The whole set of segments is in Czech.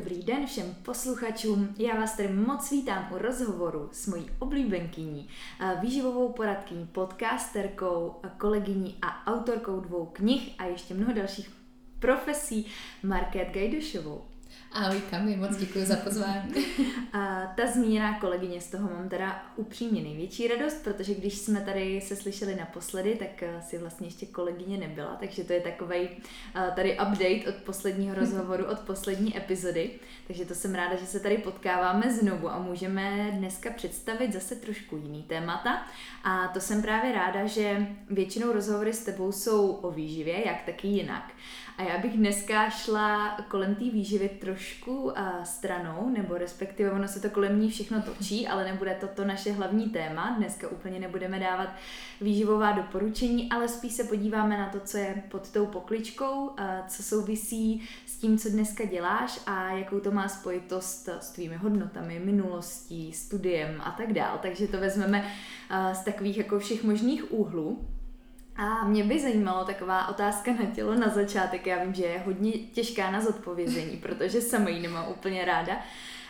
Dobrý den všem posluchačům. Já vás tady moc vítám u rozhovoru s mojí oblíbenkyní, výživovou poradkyní, podcasterkou, kolegyní a autorkou dvou knih a ještě mnoho dalších profesí Market Gajdošovou. Ahoj Kami, moc děkuji za pozvání. A ta zmíněná kolegyně, z toho mám teda upřímně největší radost, protože když jsme tady se slyšeli naposledy, tak eh, si vlastně ještě kolegyně nebyla, takže to je takový eh, tady update od posledního rozhovoru, od poslední epizody. Takže to jsem ráda, že se tady potkáváme znovu a můžeme dneska představit zase trošku jiný témata. A to jsem právě ráda, že většinou rozhovory s tebou jsou o výživě, jak taky jinak. A já bych dneska šla kolem té výživy trošku uh, stranou, nebo respektive ono se to kolem ní všechno točí, ale nebude to to naše hlavní téma. Dneska úplně nebudeme dávat výživová doporučení, ale spíš se podíváme na to, co je pod tou pokličkou, uh, co souvisí s tím, co dneska děláš a jakou to má spojitost s tvými hodnotami, minulostí, studiem a tak dál. Takže to vezmeme z takových jako všech možných úhlů. A mě by zajímalo taková otázka na tělo na začátek. Já vím, že je hodně těžká na zodpovězení, protože sama ji nemám úplně ráda.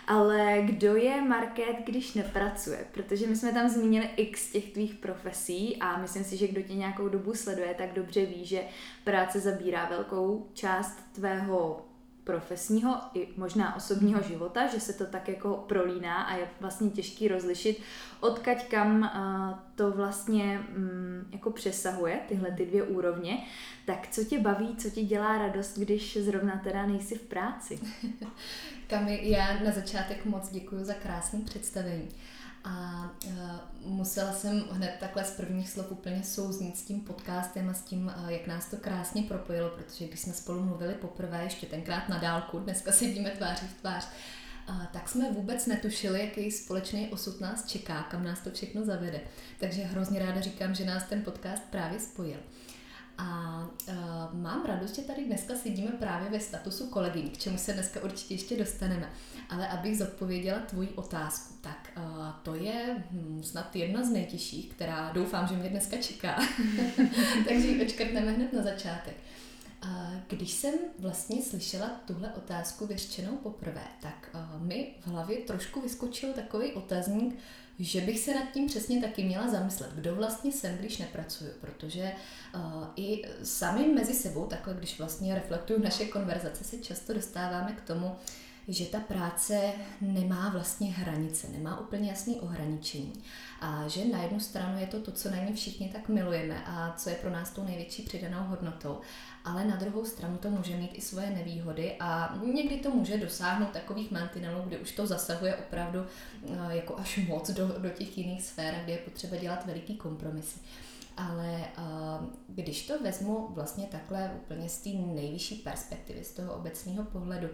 Ale kdo je Market, když nepracuje? Protože my jsme tam zmínili x těch tvých profesí a myslím si, že kdo tě nějakou dobu sleduje, tak dobře ví, že práce zabírá velkou část tvého profesního i možná osobního života, že se to tak jako prolíná a je vlastně těžký rozlišit, odkaď kam uh, to vlastně um, jako přesahuje, tyhle ty dvě úrovně. Tak co tě baví, co ti dělá radost, když zrovna teda nejsi v práci? Kami, já na začátek moc děkuji za krásné představení. A uh, musela jsem hned takhle z prvních slov úplně souznít s tím podcastem a s tím, uh, jak nás to krásně propojilo, protože když jsme spolu mluvili poprvé, ještě tenkrát na dálku, dneska sedíme tváří v tvář, tak jsme vůbec netušili, jaký společný osud nás čeká, kam nás to všechno zavede. Takže hrozně ráda říkám, že nás ten podcast právě spojil. A uh, mám radost, že tady dneska sedíme právě ve statusu kolegyň, k čemu se dneska určitě ještě dostaneme. Ale abych zodpověděla tvoji otázku, tak uh, to je hm, snad jedna z nejtěžších, která doufám, že mě dneska čeká. Takže ji očkrtneme hned na začátek. Když jsem vlastně slyšela tuhle otázku vyřčenou poprvé, tak mi v hlavě trošku vyskočil takový otazník, že bych se nad tím přesně taky měla zamyslet, kdo vlastně jsem, když nepracuju, protože uh, i sami mezi sebou, takhle když vlastně reflektuju naše konverzace, se často dostáváme k tomu, že ta práce nemá vlastně hranice, nemá úplně jasný ohraničení. A že na jednu stranu je to to, co na ní všichni tak milujeme a co je pro nás tou největší přidanou hodnotou, ale na druhou stranu to může mít i svoje nevýhody a někdy to může dosáhnout takových mantinelů, kdy už to zasahuje opravdu eh, jako až moc do, do těch jiných sfér, kde je potřeba dělat veliký kompromisy. Ale uh, když to vezmu vlastně takhle úplně z té nejvyšší perspektivy, z toho obecného pohledu,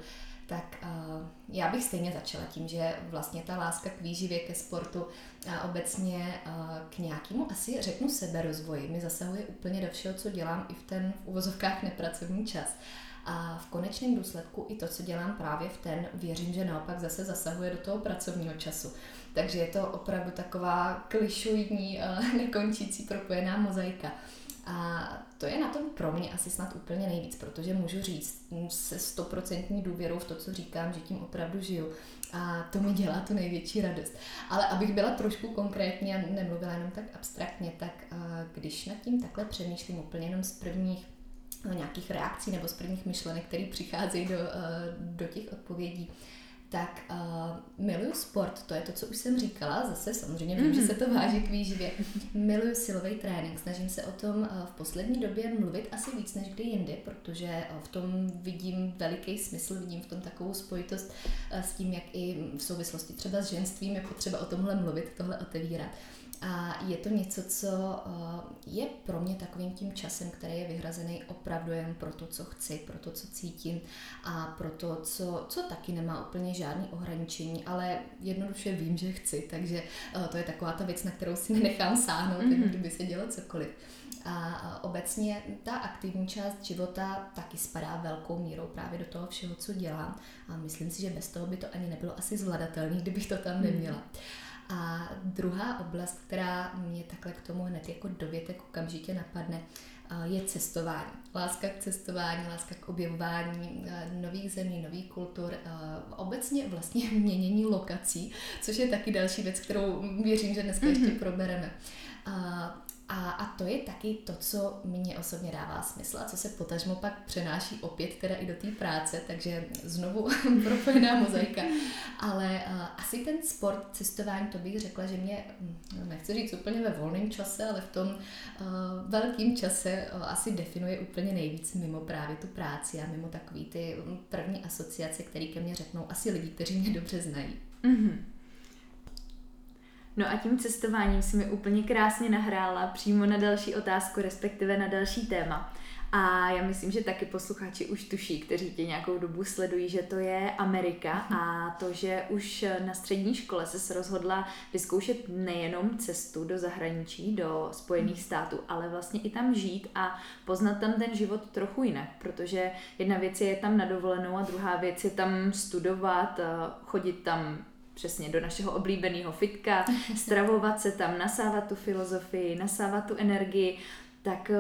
tak uh, já bych stejně začala tím, že vlastně ta láska k výživě, ke sportu a obecně uh, k nějakému asi řeknu seberozvoji mi zasahuje úplně do všeho, co dělám i v ten v uvozovkách nepracovní čas. A v konečném důsledku i to, co dělám právě v ten, věřím, že naopak zase zasahuje do toho pracovního času. Takže je to opravdu taková klišoidní, uh, nekončící propojená mozaika. A to je na tom pro mě asi snad úplně nejvíc, protože můžu říct se stoprocentní důvěrou v to, co říkám, že tím opravdu žiju. A to mi dělá tu největší radost. Ale abych byla trošku konkrétní a nemluvila jenom tak abstraktně, tak když nad tím takhle přemýšlím úplně jenom z prvních no, nějakých reakcí nebo z prvních myšlenek, které přicházejí do, do těch odpovědí, tak uh, miluju sport, to je to, co už jsem říkala, zase samozřejmě vím, mm-hmm. že mhm. se to váží k výživě. Miluju silový trénink, snažím se o tom uh, v poslední době mluvit asi víc než kdy jindy, protože uh, v tom vidím veliký smysl, vidím v tom takovou spojitost uh, s tím, jak i v souvislosti třeba s ženstvím je potřeba o tomhle mluvit, tohle otevírat. A je to něco, co eh, je pro mě takovým tím časem, který je vyhrazený opravdu jen pro to, co chci, pro to, co cítím a pro to, co, co taky nemá úplně žádný ohraničení, ale jednoduše vím, že chci, takže eh, to je taková ta věc, na kterou si nenechám sáhnout, mm-hmm. kdyby se dělo cokoliv. A obecně ta aktivní část života taky spadá velkou mírou právě do toho všeho, co dělám. A myslím si, že bez toho by to ani nebylo asi zvladatelné, kdybych to tam neměla. Mm. A druhá oblast, která mě takhle k tomu hned jako dovětek okamžitě napadne, je cestování. Láska k cestování, láska k objevování nových zemí, nových kultur, obecně vlastně měnění lokací, což je taky další věc, kterou věřím, že dneska ještě mhm. probereme. A, a to je taky to, co mě osobně dává smysl a co se potažmo pak přenáší opět teda i do té práce, takže znovu propojená mozaika. Ale uh, asi ten sport, cestování, to bych řekla, že mě, hm, nechci říct úplně ve volném čase, ale v tom uh, velkém čase uh, asi definuje úplně nejvíc mimo právě tu práci a mimo takový ty první asociace, které ke mně řeknou asi lidi, kteří mě dobře znají. Mm-hmm. No a tím cestováním si mi úplně krásně nahrála přímo na další otázku, respektive na další téma. A já myslím, že taky posluchači už tuší, kteří tě nějakou dobu sledují, že to je Amerika a to, že už na střední škole se rozhodla vyzkoušet nejenom cestu do zahraničí, do Spojených států, ale vlastně i tam žít a poznat tam ten život trochu jinak, protože jedna věc je tam na dovolenou a druhá věc je tam studovat, chodit tam přesně do našeho oblíbeného fitka, stravovat se tam, nasávat tu filozofii, nasávat tu energii, tak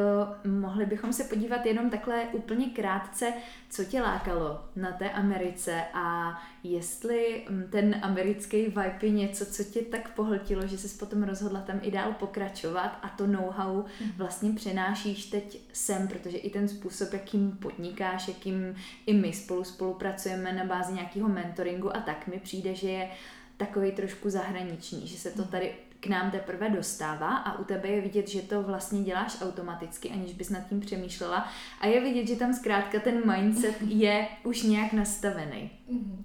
uh, mohli bychom se podívat jenom takhle úplně krátce, co tě lákalo na té Americe a jestli um, ten americký vibe je něco, co tě tak pohltilo, že jsi potom rozhodla tam i dál pokračovat a to know-how mhm. vlastně přenášíš teď sem, protože i ten způsob, jakým podnikáš, jakým i my spolu spolupracujeme na bázi nějakého mentoringu a tak mi přijde, že je takový trošku zahraniční, že se to mhm. tady k nám teprve dostává a u tebe je vidět, že to vlastně děláš automaticky, aniž bys nad tím přemýšlela a je vidět, že tam zkrátka ten mindset je už nějak nastavený. Mhm.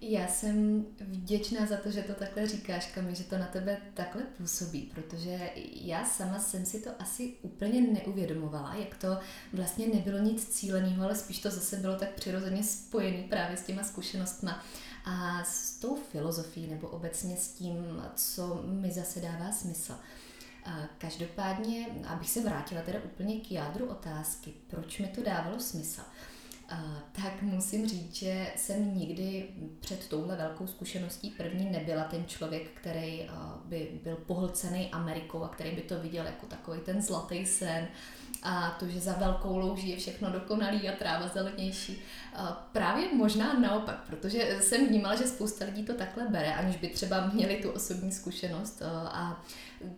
Já jsem vděčná za to, že to takhle říkáš, Kami, že to na tebe takhle působí, protože já sama jsem si to asi úplně neuvědomovala, jak to vlastně nebylo nic cíleného, ale spíš to zase bylo tak přirozeně spojené právě s těma zkušenostma a s tou filozofií nebo obecně s tím, co mi zase dává smysl. Každopádně, abych se vrátila teda úplně k jádru otázky, proč mi to dávalo smysl, tak musím říct, že jsem nikdy před touhle velkou zkušeností první nebyla ten člověk, který by byl pohlcený Amerikou a který by to viděl jako takový ten zlatý sen a to, že za velkou louží je všechno dokonalý a tráva zelenější. Právě možná naopak, protože jsem vnímala, že spousta lidí to takhle bere, aniž by třeba měli tu osobní zkušenost a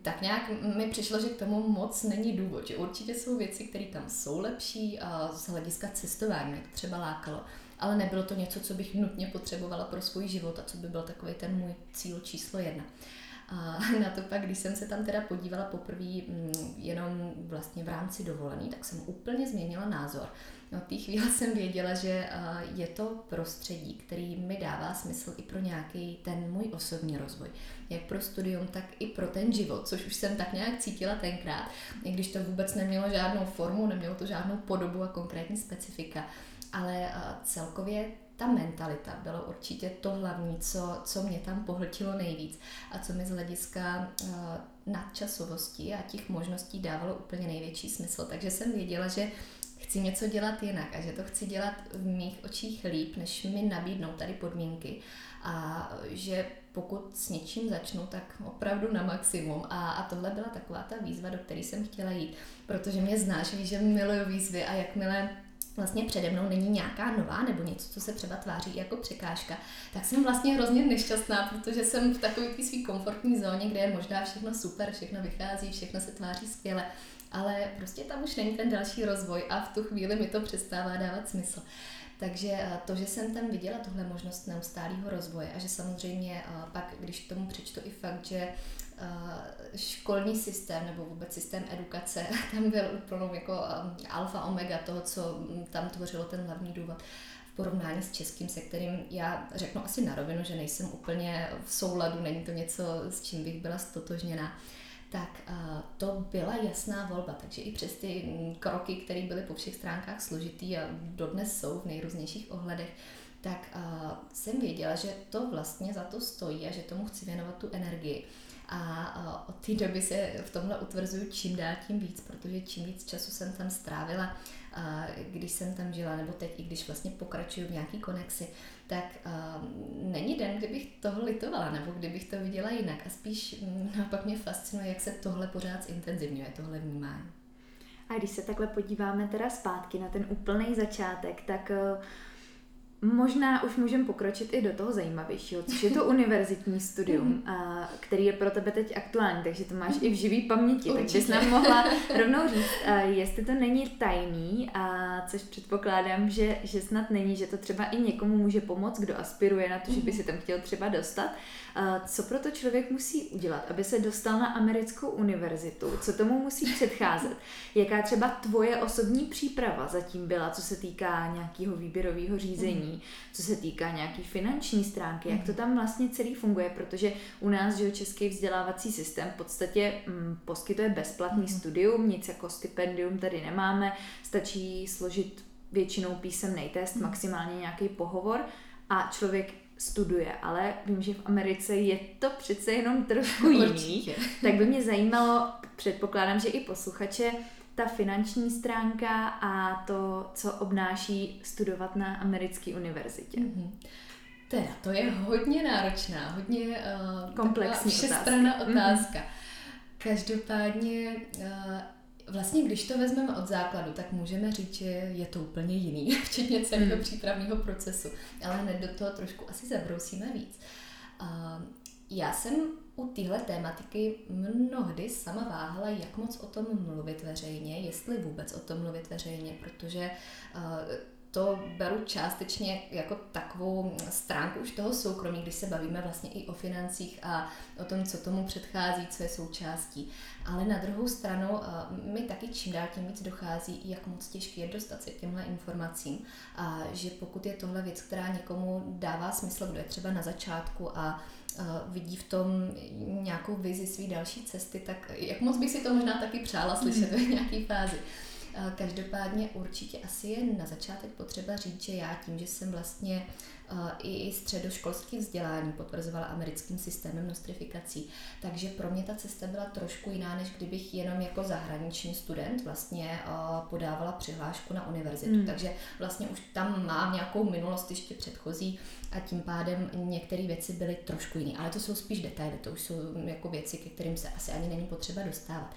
tak nějak mi přišlo, že k tomu moc není důvod, že určitě jsou věci, které tam jsou lepší a z hlediska cestování to třeba lákalo, ale nebylo to něco, co bych nutně potřebovala pro svůj život a co by byl takový ten můj cíl číslo jedna. A na to pak, když jsem se tam teda podívala poprvé mm, jenom vlastně v rámci dovolený, tak jsem úplně změnila názor. No, té chvíle jsem věděla, že je to prostředí, který mi dává smysl i pro nějaký ten můj osobní rozvoj. Jak pro studium, tak i pro ten život, což už jsem tak nějak cítila tenkrát, i když to vůbec nemělo žádnou formu, nemělo to žádnou podobu a konkrétní specifika. Ale celkově ta mentalita byla určitě to hlavní, co, co mě tam pohltilo nejvíc a co mi z hlediska uh, nadčasovosti a těch možností dávalo úplně největší smysl. Takže jsem věděla, že chci něco dělat jinak a že to chci dělat v mých očích líp, než mi nabídnou tady podmínky a že pokud s něčím začnu, tak opravdu na maximum. A, a tohle byla taková ta výzva, do které jsem chtěla jít, protože mě znáš, víš, že miluju výzvy a jakmile vlastně přede mnou není nějaká nová nebo něco, co se třeba tváří jako překážka, tak jsem vlastně hrozně nešťastná, protože jsem v takové té své komfortní zóně, kde je možná všechno super, všechno vychází, všechno se tváří skvěle, ale prostě tam už není ten další rozvoj a v tu chvíli mi to přestává dávat smysl. Takže eh, to, že jsem tam viděla tuhle možnost neustálého rozvoje a že samozřejmě eh, pak, když tomu přečtu i fakt, že školní systém nebo vůbec systém edukace tam byl úplnou jako eh, alfa omega toho, co mm, tam tvořilo ten hlavní důvod v porovnání s českým, se kterým já řeknu asi na rovinu, že nejsem úplně v souladu, není to něco, s čím bych byla stotožněná tak uh, to byla jasná volba. Takže i přes ty mm, kroky, které byly po všech stránkách složitý a dodnes jsou v nejrůznějších ohledech, tak uh, jsem věděla, že to vlastně za to stojí a že tomu chci věnovat tu energii. A od té doby se v tomhle utvrzuju čím dál tím víc, protože čím víc času jsem tam strávila, když jsem tam žila, nebo teď, i když vlastně pokračuju v nějaký konexi, tak není den, kdybych toho litovala, nebo kdybych to viděla jinak. A spíš naopak mě fascinuje, jak se tohle pořád zintenzivňuje, tohle vnímání. A když se takhle podíváme teda zpátky na ten úplný začátek, tak uh, Možná už můžeme pokročit i do toho zajímavějšího, což je to univerzitní studium, mhm. a, který je pro tebe teď aktuální, takže to máš i v živý paměti, Určitě. tak bys nám mohla rovnou říct, a, jestli to není tajný, a což předpokládám, že, že snad není, že to třeba i někomu může pomoct, kdo aspiruje na to, že by mhm. si tam chtěl třeba dostat. A, co pro to člověk musí udělat, aby se dostal na americkou univerzitu? Co tomu musí předcházet? Jaká třeba tvoje osobní příprava zatím byla, co se týká nějakého výběrového řízení? Co se týká nějaký finanční stránky, jak to mhm. tam vlastně celý funguje, protože u nás, že český vzdělávací systém v podstatě mm, poskytuje bezplatný mm. studium, nic jako stipendium tady nemáme, stačí složit většinou písemný test, mm. maximálně nějaký pohovor a člověk studuje, ale vím, že v Americe je to přece jenom trošku jiný. tak by mě zajímalo, předpokládám, že i posluchače, ta finanční stránka a to, co obnáší studovat na americké univerzitě. Mm-hmm. Teda, to je hodně náročná, hodně uh, komplexní všestranná otázka. otázka. Mm-hmm. Každopádně uh, Vlastně, když to vezmeme od základu, tak můžeme říct, že je to úplně jiný, včetně celého mm. přípravného procesu. Ale hned do toho trošku asi zabrousíme víc. Uh, já jsem u téhle tématiky mnohdy sama váhala, jak moc o tom mluvit veřejně, jestli vůbec o tom mluvit veřejně, protože uh, to beru částečně jako takovou stránku už toho soukromí, když se bavíme vlastně i o financích a o tom, co tomu předchází, co je součástí. Ale na druhou stranu uh, mi taky čím dál tím víc dochází, jak moc těžké je dostat se k těmhle informacím. A že pokud je tohle věc, která někomu dává smysl, kdo je třeba na začátku a vidí v tom nějakou vizi své další cesty, tak jak moc bych si to možná taky přála slyšet mm. v nějaké fázi. Každopádně určitě asi je na začátek potřeba říct, že já tím, že jsem vlastně i středoškolské vzdělání potvrzovala americkým systémem nostrifikací, takže pro mě ta cesta byla trošku jiná, než kdybych jenom jako zahraniční student vlastně podávala přihlášku na univerzitu. Hmm. Takže vlastně už tam mám nějakou minulost ještě předchozí a tím pádem některé věci byly trošku jiné. Ale to jsou spíš detaily, to už jsou jako věci, ke kterým se asi ani není potřeba dostávat.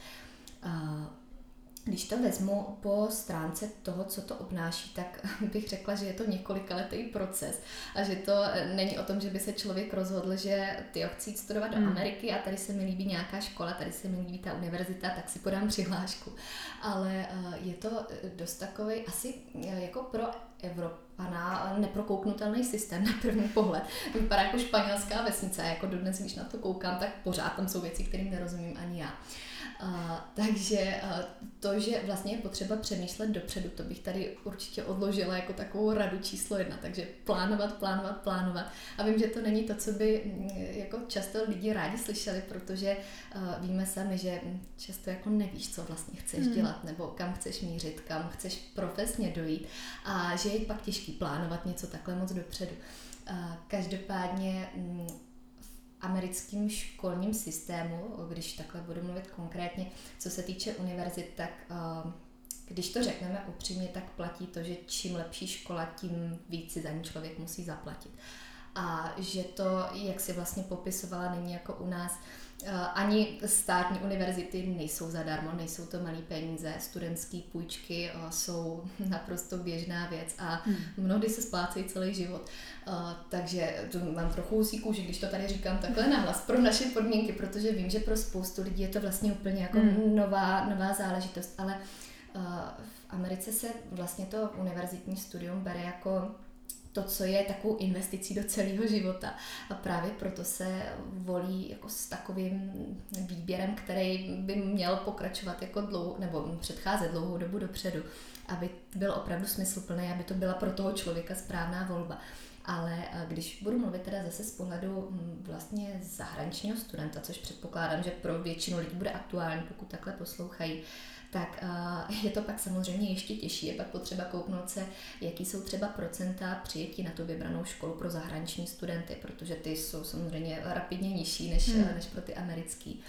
Když to vezmu po stránce toho, co to obnáší, tak bych řekla, že je to několikaletý proces a že to eh, není o tom, že by se člověk rozhodl, že ty chci jít studovat do hmm. Ameriky a tady se mi líbí nějaká škola, tady se mi líbí ta univerzita, tak si podám přihlášku. Ale eh, je to eh, dost takový asi jako pro Evropana neprokouknutelný systém na první pohled. Vypadá jako španělská vesnice, jako dodnes, když na to koukám, tak pořád tam jsou věci, kterým nerozumím ani já. A, takže a, to, že vlastně je potřeba přemýšlet dopředu, to bych tady určitě odložila jako takovou radu číslo jedna. Takže plánovat, plánovat, plánovat. A vím, že to není to, co by mm, jako často lidi rádi slyšeli, protože a, víme sami, že často jako nevíš, co vlastně chceš hmm. dělat, nebo kam chceš mířit, kam chceš profesně dojít a že je pak těžký plánovat něco takhle moc dopředu. A, každopádně mm, americkém školním systému, když takhle budu mluvit konkrétně, co se týče univerzit, tak uh, když to řekneme upřímně, tak platí to, že čím lepší škola, tím víc si za ní člověk musí zaplatit. A že to, jak si vlastně popisovala, není jako u nás, Eh, ani státní univerzity nejsou zadarmo, nejsou to malé peníze, studentské půjčky eh, jsou naprosto běžná věc a hmm. mnohdy se splácejí celý život. Eh, takže to mám trochu husí kůži, když to tady říkám takhle nahlas pro naše podmínky, protože vím, že pro spoustu lidí je to vlastně úplně jako hmm. nová, nová záležitost, ale v Americe se vlastně to univerzitní studium bere jako to, co je takovou investicí do celého života. A právě proto se volí jako s takovým výběrem, který by měl pokračovat jako dlouho, nebo předcházet dlouhou dobu dopředu, aby byl opravdu smysluplný, aby to byla pro toho člověka správná volba. Ale když budu mluvit teda zase z pohledu hm, vlastně zahraničního studenta, což předpokládám, že pro většinu lidí bude aktuální, pokud takhle poslouchají, tak je to pak samozřejmě ještě těžší. Je pak potřeba kouknout se, jaký jsou třeba procenta přijetí na tu vybranou školu pro zahraniční studenty, protože ty jsou samozřejmě rapidně nižší než, hmm. než pro ty americký.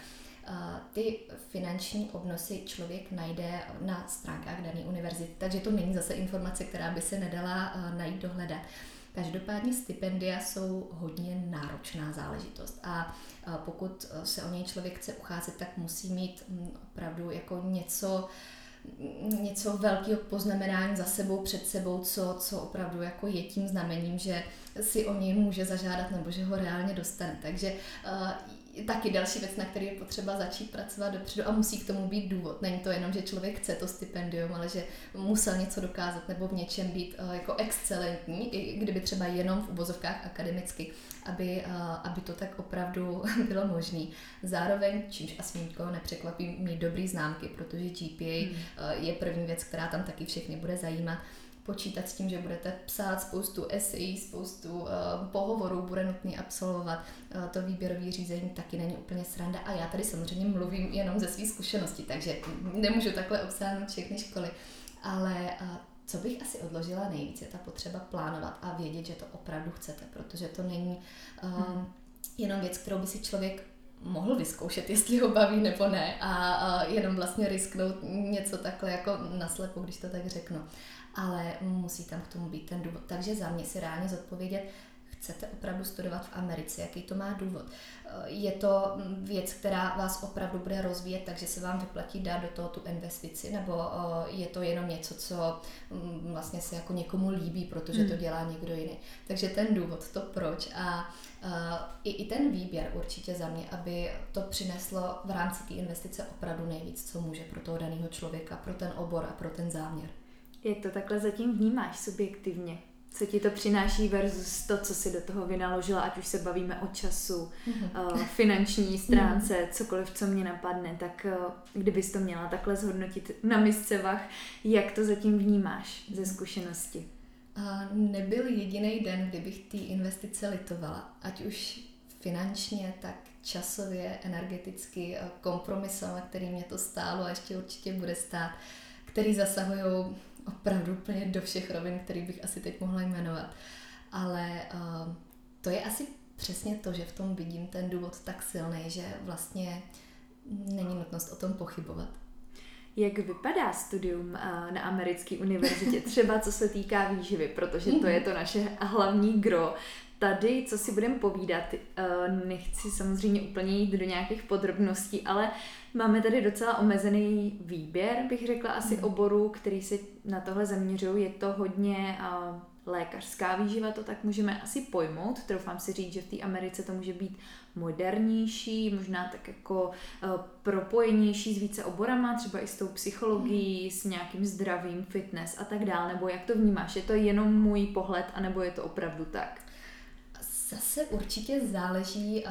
Ty finanční obnosy člověk najde na stránkách dané univerzity, takže to není zase informace, která by se nedala najít dohledat. Každopádně stipendia jsou hodně náročná záležitost a pokud se o něj člověk chce ucházet, tak musí mít mm, opravdu jako něco něco velkého poznamenání za sebou, před sebou, co, co opravdu jako je tím znamením, že si o něj může zažádat nebo že ho reálně dostane. Takže uh, taky další věc, na který je potřeba začít pracovat dopředu a musí k tomu být důvod. Není to jenom, že člověk chce to stipendium, ale že musel něco dokázat nebo v něčem být uh, jako excelentní, i kdyby třeba jenom v ubozovkách akademicky, aby, uh, aby to tak opravdu bylo možné. Zároveň, čímž asi nikoho nepřekvapí, mít dobrý známky, protože GPA hmm. uh, je první věc, která tam taky všechny bude zajímat počítat s tím, že budete psát spoustu esejí, spoustu uh, pohovorů, bude nutný absolvovat. Uh, to výběrové řízení taky není úplně sranda. A já tady samozřejmě mluvím jenom ze své zkušenosti, takže nemůžu takhle obsáhnout všechny školy. Ale uh, co bych asi odložila nejvíc, je ta potřeba plánovat a vědět, že to opravdu chcete, protože to není uh, hmm. jenom věc, kterou by si člověk mohl vyzkoušet, jestli ho baví nebo ne a, a jenom vlastně risknout něco takhle jako naslepo, když to tak řeknu ale musí tam k tomu být ten důvod. Takže za mě si reálně zodpovědět, chcete opravdu studovat v Americe, jaký to má důvod. Je to věc, která vás opravdu bude rozvíjet, takže se vám vyplatí dát do toho tu investici, nebo je to jenom něco, co mm, vlastně se jako někomu líbí, protože to hmm. dělá někdo jiný. Takže ten důvod, to proč a i, i ten výběr určitě za mě, aby to přineslo v rámci té investice opravdu nejvíc, co může pro toho daného člověka, pro ten obor a pro ten záměr. Jak to takhle zatím vnímáš subjektivně? Co ti to přináší versus to, co si do toho vynaložila, ať už se bavíme o času, mm-hmm. finanční stránce, mm-hmm. cokoliv, co mě napadne, tak eh, kdybys to měla takhle zhodnotit na misce vach, jak to zatím vnímáš ze zkušenosti? A nebyl jediný den, kdybych ty investice litovala, ať už finančně, tak časově, energeticky, kompromisem, který mě to stálo a ještě určitě bude stát, který zasahují opravdu úplně do všech rovin, který bych asi teď mohla jmenovat. Ale uh, to je asi přesně to, že v tom vidím ten důvod tak silný, že vlastně není nutnost o tom pochybovat. Jak vypadá studium na americké univerzitě, třeba co se týká výživy, protože to je to naše hlavní gro. Tady, co si budeme povídat, nechci samozřejmě úplně jít do nějakých podrobností, ale Máme tady docela omezený výběr, bych řekla, asi mm. oborů, který se na tohle zaměřují. Je to hodně uh, lékařská výživa, to tak můžeme asi pojmout. Troufám si říct, že v té Americe to může být modernější, možná tak jako uh, propojenější s více oborama, třeba i s tou psychologií, mm. s nějakým zdravím, fitness a tak dále. Nebo jak to vnímáš? Je to jenom můj pohled, anebo je to opravdu tak? Zase určitě záleží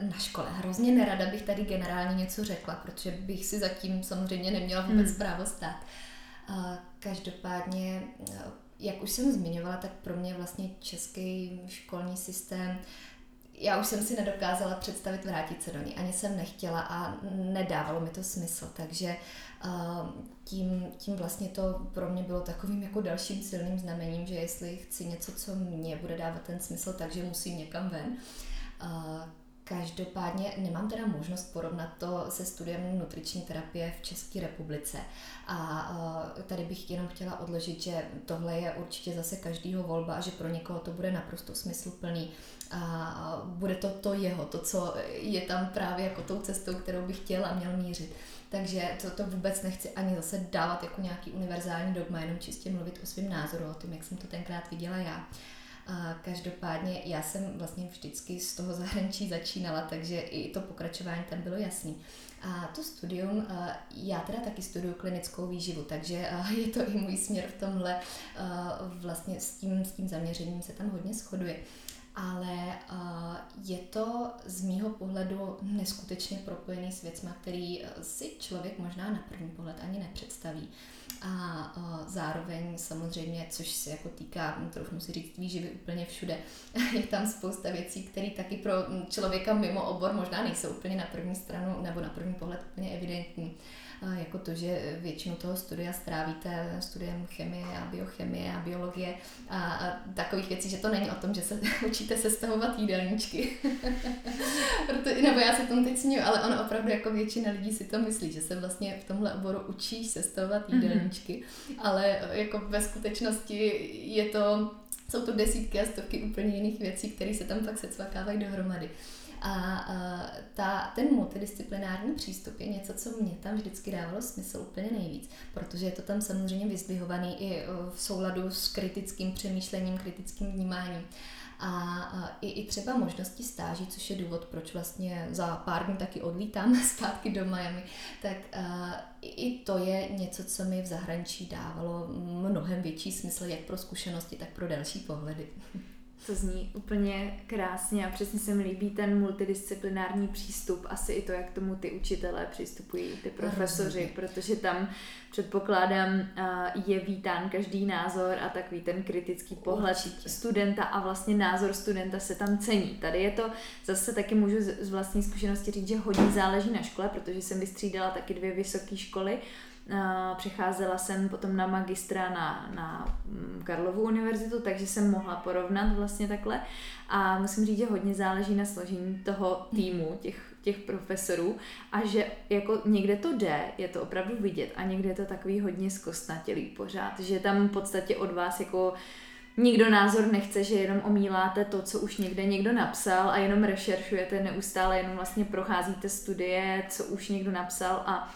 na škole. Hrozně nerada bych tady generálně něco řekla, protože bych si zatím samozřejmě neměla vůbec hmm. právo stát. Každopádně, jak už jsem zmiňovala, tak pro mě vlastně český školní systém já už jsem si nedokázala představit vrátit se do ní. Ani jsem nechtěla a nedávalo mi to smysl. Takže tím, tím vlastně to pro mě bylo takovým jako dalším silným znamením, že jestli chci něco, co mě bude dávat ten smysl, takže musím někam ven. Každopádně nemám teda možnost porovnat to se studiem nutriční terapie v České republice. A tady bych jenom chtěla odložit, že tohle je určitě zase každýho volba a že pro někoho to bude naprosto smysluplný a bude to to jeho, to, co je tam právě jako tou cestou, kterou bych chtěla a měl mířit. Takže to, to vůbec nechci ani zase dávat jako nějaký univerzální dogma, jenom čistě mluvit o svém názoru, o tom, jak jsem to tenkrát viděla já. A každopádně já jsem vlastně vždycky z toho zahraničí začínala, takže i to pokračování tam bylo jasný. A to studium, já teda taky studuju klinickou výživu, takže je to i můj směr v tomhle, vlastně s tím, s tím zaměřením se tam hodně shoduje ale uh, je to z mýho pohledu neskutečně propojený s věcmi, který si člověk možná na první pohled ani nepředstaví. A uh, zároveň samozřejmě, což se jako týká, trochu si říct, výživy úplně všude, je tam spousta věcí, které taky pro člověka mimo obor možná nejsou úplně na první stranu nebo na první pohled úplně evidentní. Jako to, že většinu toho studia strávíte studiem chemie a biochemie a biologie a, a takových věcí, že to není o tom, že se učíte sestavovat jídelníčky. Proto, nebo já se tomu teď směju, ale ono opravdu jako většina lidí si to myslí, že se vlastně v tomhle oboru učí sestavovat mhm. jídelníčky, mm-hmm. ale jako ve skutečnosti je to, jsou to desítky a stovky úplně jiných věcí, které se tam pak secvakávají dohromady. A ta, ten multidisciplinární přístup je něco, co mě tam vždycky dávalo smysl úplně nejvíc, protože je to tam samozřejmě vyzdvihovaný i v souladu s kritickým přemýšlením, kritickým vnímáním a i, i třeba možnosti stáží, což je důvod, proč vlastně za pár dní taky odlítám zpátky do Miami, tak i to je něco, co mi v zahraničí dávalo mnohem větší smysl, jak pro zkušenosti, tak pro další pohledy. To zní úplně krásně a přesně se mi líbí ten multidisciplinární přístup, asi i to, jak tomu ty učitelé přistupují, ty profesoři, protože tam předpokládám, je vítán každý názor a takový ten kritický pohled Určitě. studenta a vlastně názor studenta se tam cení. Tady je to, zase taky můžu z vlastní zkušenosti říct, že hodně záleží na škole, protože jsem vystřídala taky dvě vysoké školy, Přecházela jsem potom na magistra na, na mm, Karlovu univerzitu, takže jsem mohla porovnat vlastně takhle. A musím říct, že hodně záleží na složení toho týmu, těch, těch profesorů a že jako někde to jde, je to opravdu vidět a někde je to takový hodně zkostnatělý pořád, že tam v podstatě od vás jako nikdo názor nechce, že jenom omíláte to, co už někde někdo napsal a jenom rešeršujete neustále, jenom vlastně procházíte studie, co už někdo napsal a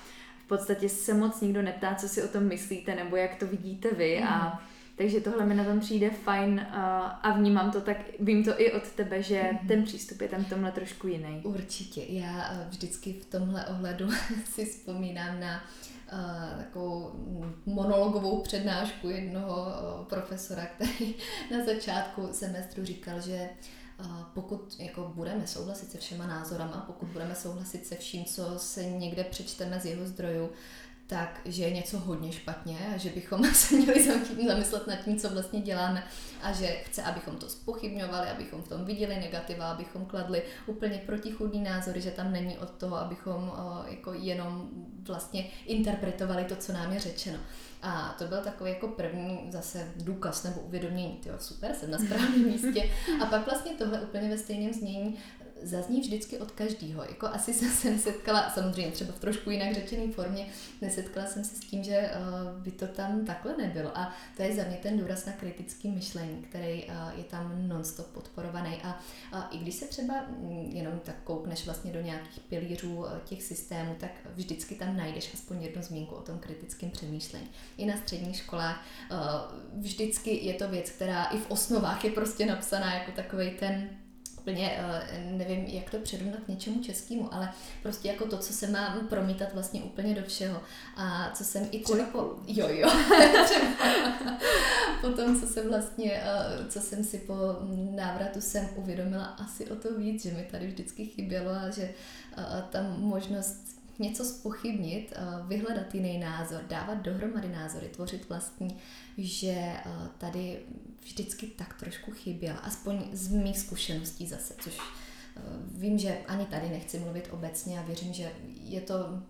podstatě se moc nikdo neptá, co si o tom myslíte, nebo jak to vidíte vy mm. a mhm. takže tohle mi na tom přijde fajn a, a vnímám to tak, vím to i od tebe, že mm. ten přístup je tam v tomhle trošku jiný. Určitě. Já eh, vždycky v tomhle ohledu si vzpomínám na uh, takovou monologovou přednášku jednoho uh, profesora, který na začátku semestru říkal, že pokud jako budeme souhlasit se všema názorama, pokud budeme souhlasit se vším, co se někde přečteme z jeho zdrojů, tak že je něco hodně špatně a že bychom se měli zamyslet nad tím, co vlastně děláme a že chce, abychom to spochybňovali, abychom v tom viděli negativa, abychom kladli úplně protichudný názory, že tam není od toho, abychom jako jenom vlastně interpretovali to, co nám je řečeno. A to byl takový jako první zase důkaz nebo uvědomění, tyjo, super, jsem na správném místě. A pak vlastně tohle úplně ve stejném znění zazní vždycky od každého. Jako asi jsem se nesetkala, samozřejmě třeba v trošku jinak řečené formě, nesetkala jsem se s tím, že uh, by to tam takhle nebylo. A to je za mě ten důraz na kritický myšlení, který uh, je tam nonstop podporovaný. A i když se třeba mm, jenom tak koukneš vlastně do nějakých pilířů uh, těch systémů, tak vždycky tam najdeš aspoň jednu zmínku o tom kritickém přemýšlení. I na středních školách vždycky je to věc, která i v osnovách je prostě napsaná jako takový ten úplně eh, nevím, jak to předunat něčemu českému, ale prostě jako to, co se má promítat vlastně úplně do všeho. A co jsem i třeba po... Jo, jo. po tom, co jsem vlastně, eh, co jsem si po návratu sem uvědomila asi o to víc, že mi tady vždycky chybělo a že eh, ta možnost něco spochybnit, vyhledat jiný názor, dávat dohromady názory, tvořit vlastní, že tady vždycky tak trošku chyběla, aspoň z mých zkušeností zase, což vím, že ani tady nechci mluvit obecně a věřím, že je to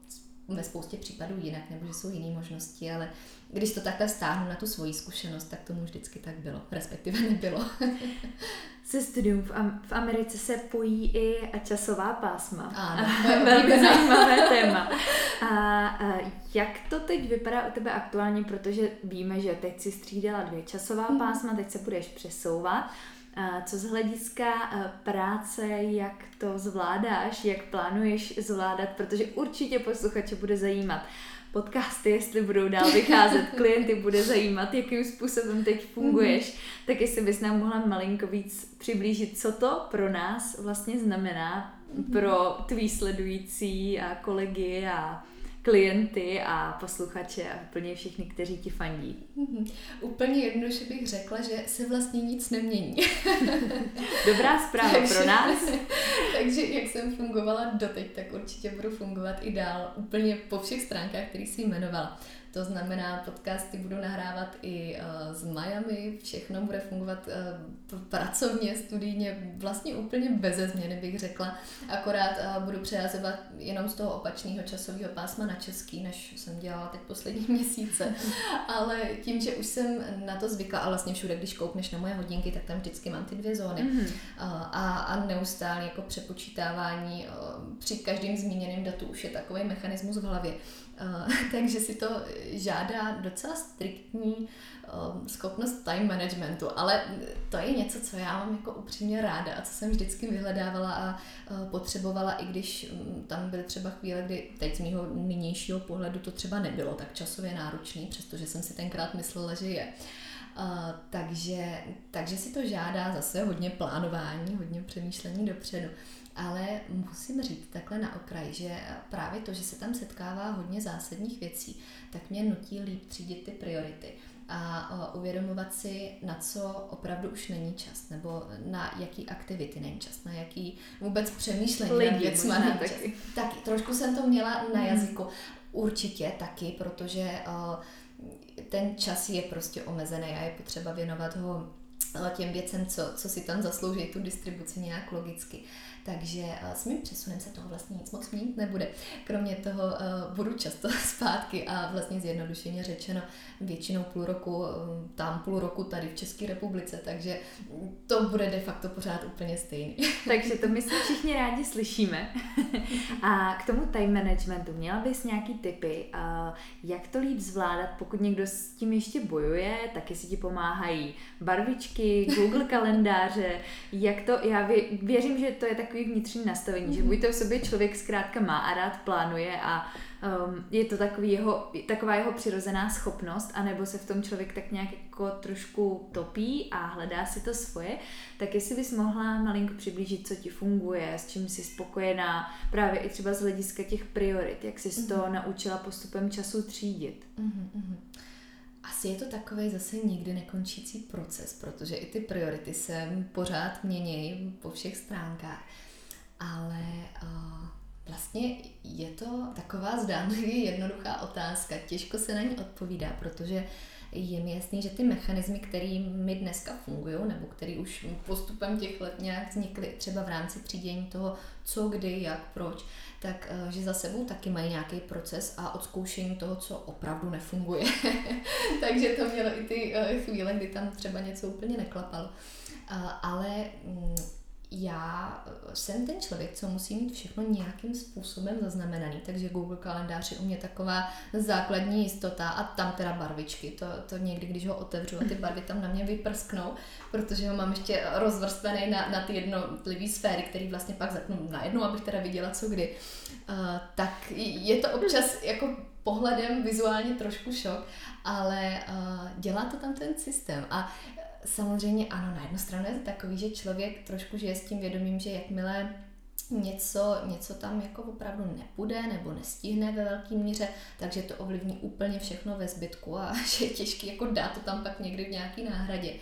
ve spoustě případů jinak, nebo že jsou jiné možnosti, ale když to takhle stáhnu na tu svoji zkušenost, tak tomu vždycky tak bylo, respektive nebylo. Se studium v, Am- v Americe se pojí i časová pásma. Ano, velmi zajímavé téma. A, a jak to teď vypadá u tebe aktuálně, protože víme, že teď si střídala dvě časová mhm. pásma, teď se budeš přesouvat. Co z hlediska práce, jak to zvládáš, jak plánuješ zvládat, protože určitě posluchače bude zajímat podcasty, jestli budou dál vycházet, klienty bude zajímat, jakým způsobem teď funguješ, mm-hmm. tak jestli bys nám mohla malinko víc přiblížit, co to pro nás vlastně znamená, mm-hmm. pro tvý sledující a kolegy a klienty a posluchače a úplně všichni, kteří ti fandí? Mm-hmm. Úplně jednoduše bych řekla, že se vlastně nic nemění. Dobrá zpráva takže, pro nás. takže jak jsem fungovala doteď, tak určitě budu fungovat i dál úplně po všech stránkách, které jsi jmenovala. To znamená, podcasty budu nahrávat i uh, z Miami, všechno bude fungovat uh, pracovně, studijně, vlastně úplně beze změny bych řekla. Akorát uh, budu přejazovat jenom z toho opačného časového pásma na český, než jsem dělala teď poslední měsíce. Ale tím, že už jsem na to zvykla a vlastně všude, když koukneš na moje hodinky, tak tam vždycky mám ty dvě zóny. Mm-hmm. A, a neustále jako přepočítávání při každém zmíněném datu už je takový mechanismus v hlavě. Uh, takže si to žádá docela striktní um, schopnost time managementu, ale to je něco, co já mám jako upřímně ráda a co jsem vždycky vyhledávala a uh, potřebovala, i když um, tam byly třeba chvíle, kdy teď z mého nynějšího pohledu to třeba nebylo tak časově náročný, přestože jsem si tenkrát myslela, že je. Uh, takže, takže si to žádá zase hodně plánování, hodně přemýšlení dopředu. Ale musím říct takhle na okraj, že právě to, že se tam setkává hodně zásadních věcí, tak mě nutí líp třídit ty priority a uvědomovat si, na co opravdu už není čas, nebo na jaký aktivity není čas, na jaký vůbec přemýšlení Lidi, nad věcma není čas. taky. Taky, trošku jsem to měla na mhm. jazyku. Určitě taky, protože ten čas je prostě omezený a je potřeba věnovat ho těm věcem, co, co si tam zaslouží tu distribuci nějak logicky. Takže uh, s mým přesunem se toho vlastně nic moc měnit nebude. Kromě toho uh, budu často zpátky a vlastně zjednodušeně řečeno většinou půl roku, uh, tam půl roku tady v České republice, takže to bude de facto pořád úplně stejný. takže to my si všichni rádi slyšíme. a k tomu time managementu, měla bys nějaký typy, uh, jak to líp zvládat, pokud někdo s tím ještě bojuje, tak jestli ti pomáhají barvičky, Google kalendáře, jak to, já věřím, že to je takový takový vnitřní nastavení, mm-hmm. že mhm. buď to v sobě člověk zkrátka má a rád plánuje a um, je to takový jeho, taková jeho přirozená schopnost, anebo se v tom člověk tak nějak jako trošku topí a hledá si to svoje, tak jestli bys mohla malinko přiblížit, co ti funguje, s čím jsi spokojená, právě i třeba z hlediska těch priorit, jak jsi mm-hmm. to mhm. naučila postupem času třídit. Mm-hmm. Asi je to takový zase nikdy nekončící proces, protože i ty priority se pořád mění po všech stránkách ale uh, vlastně je to taková zdánlivě jednoduchá otázka. Těžko se na ní odpovídá, protože je mi jasný, že ty mechanismy, které mi dneska fungují, nebo které už postupem těch let nějak vznikly třeba v rámci třídění toho, co, kdy, jak, proč, tak uh, že za sebou taky mají nějaký proces a odzkoušení toho, co opravdu nefunguje. Takže to mělo i ty uh, chvíle, kdy tam třeba něco úplně neklapalo. Ale um, já eh, jsem ten člověk, co musí mít všechno nějakým způsobem zaznamenaný, takže Google kalendář je u mě taková základní jistota a tam teda barvičky, to, to někdy, když ho otevřu a ty barvy tam na mě vyprsknou, protože ho mám ještě rozvrstvený na, na ty jednotlivé sféry, které vlastně pak zapnu najednou, abych teda viděla co kdy, uh, tak je to občas jako pohledem vizuálně trošku šok, ale uh, dělá to tam ten systém. A samozřejmě ano, na jednu stranu je to takový, že člověk trošku žije s tím vědomím, že jakmile něco, něco tam jako opravdu nepůjde nebo nestihne ve velké míře, takže to ovlivní úplně všechno ve zbytku a že je těžký jako dát to tam pak někdy v nějaký náhradě.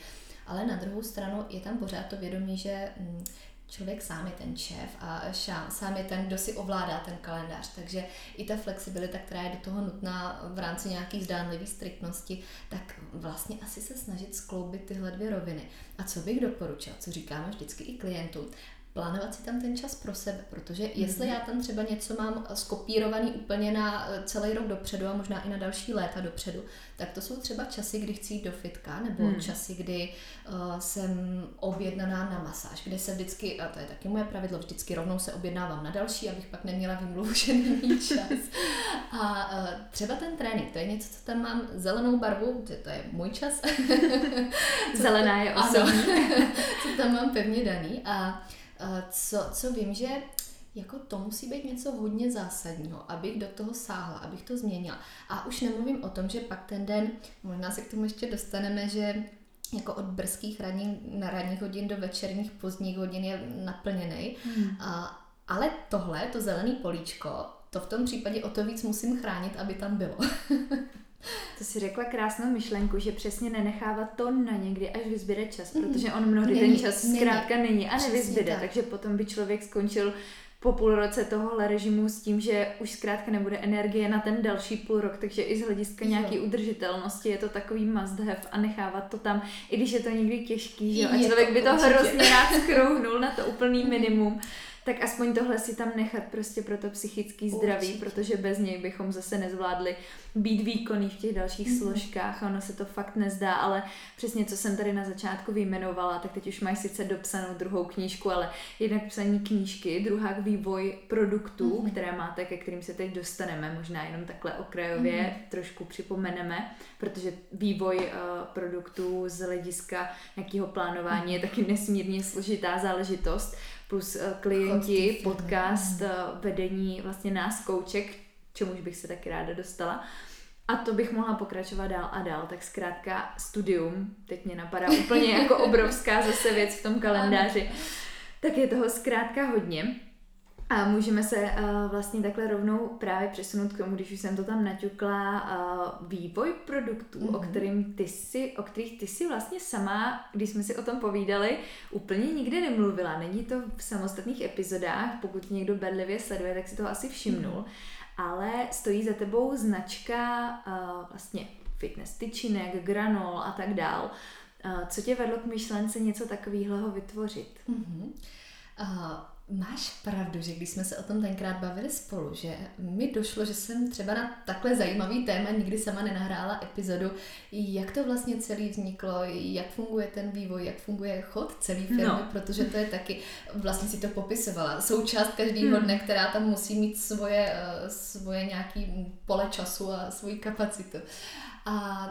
Ale na druhou stranu je tam pořád to vědomí, že mm, člověk sám je ten šéf a sám je ten, kdo si ovládá ten kalendář. Takže i ta flexibilita, která je do toho nutná v rámci nějakých zdánlivých striktnosti, tak vlastně asi se snažit skloubit tyhle dvě roviny. A co bych doporučila, co říkáme vždycky i klientům, plánovat si tam ten čas pro sebe, protože mm-hmm. jestli já tam třeba něco mám skopírovaný úplně na eh, celý rok dopředu a možná i na další léta dopředu, tak to jsou třeba časy, kdy chci jít do fitka, nebo mm. časy, kdy uh, jsem objednaná na masáž, kde se vždycky, a to je taky moje pravidlo, vždycky rovnou se objednávám na další, abych pak neměla vymluvu, že není čas. A uh, třeba ten trénink, to je něco, co tam mám zelenou barvu, to, to je můj čas. Zelená je osobní. co tam mám pevně daný a co, co vím, že jako to musí být něco hodně zásadního, abych do toho sáhla, abych to změnila. A už nemluvím o tom, že pak ten den, možná se k tomu ještě dostaneme, že jako od brzkých ranní, na ranních hodin do večerních pozdních hodin je naplněný. Hmm. A, ale tohle, to zelený políčko, to v tom případě o to víc musím chránit, aby tam bylo. To si řekla krásnou myšlenku, že přesně nenechávat to na někdy, až vyzbyde čas, mm. protože on mnohdy není, ten čas není. zkrátka není a nevyzbyde, tak. takže potom by člověk skončil po půl roce tohohle režimu s tím, že už zkrátka nebude energie na ten další půl rok, takže i z hlediska nějaké udržitelnosti je to takový must have a nechávat to tam, i když je to někdy těžký, že a člověk by to určitě. hrozně rád skrouhnul na to úplný minimum, tak aspoň tohle si tam nechat prostě pro to psychický zdraví, Určitě. protože bez něj bychom zase nezvládli být výkonný v těch dalších mm-hmm. složkách a ono se to fakt nezdá, ale přesně co jsem tady na začátku vyjmenovala, tak teď už mají sice dopsanou druhou knížku, ale jednak psaní knížky, druhá vývoj produktů, mm-hmm. které máte, ke kterým se teď dostaneme, možná jenom takhle okrajově mm-hmm. trošku připomeneme, protože vývoj uh, produktů z hlediska nějakého plánování je taky nesmírně složitá záležitost, plus uh, klienti, podcast, uh, vedení vlastně nás kouček, čemuž bych se taky ráda dostala. A to bych mohla pokračovat dál a dál, tak zkrátka studium, teď mě napadá úplně jako obrovská zase věc v tom kalendáři, tak je toho zkrátka hodně. A můžeme se uh, vlastně takhle rovnou právě přesunout k tomu, když už jsem to tam naťukla, uh, vývoj produktů, mm-hmm. o, mhm. kterým ty si, o kterých ty si vlastně sama, když jsme si o tom povídali, úplně nikdy nemluvila. Není to v samostatných epizodách, pokud někdo bedlivě sleduje, tak si to asi všimnul. Mm-hmm. Ale stojí za tebou značka uh, vlastně fitness tyčinek, granol a tak dál. Uh, co tě vedlo k myšlence něco takového vytvořit? Mm-hmm. Uh, Máš pravdu, že když jsme se o tom tenkrát bavili spolu, že mi došlo, že jsem třeba na takhle zajímavý téma nikdy sama nenahrála epizodu, jak to vlastně celý vzniklo, jak funguje ten vývoj, jak funguje chod celé firmy, no. protože to je taky, vlastně si to popisovala, součást každého hmm. dne, která tam musí mít svoje, eh, svoje nějaký pole času a svoji kapacitu. A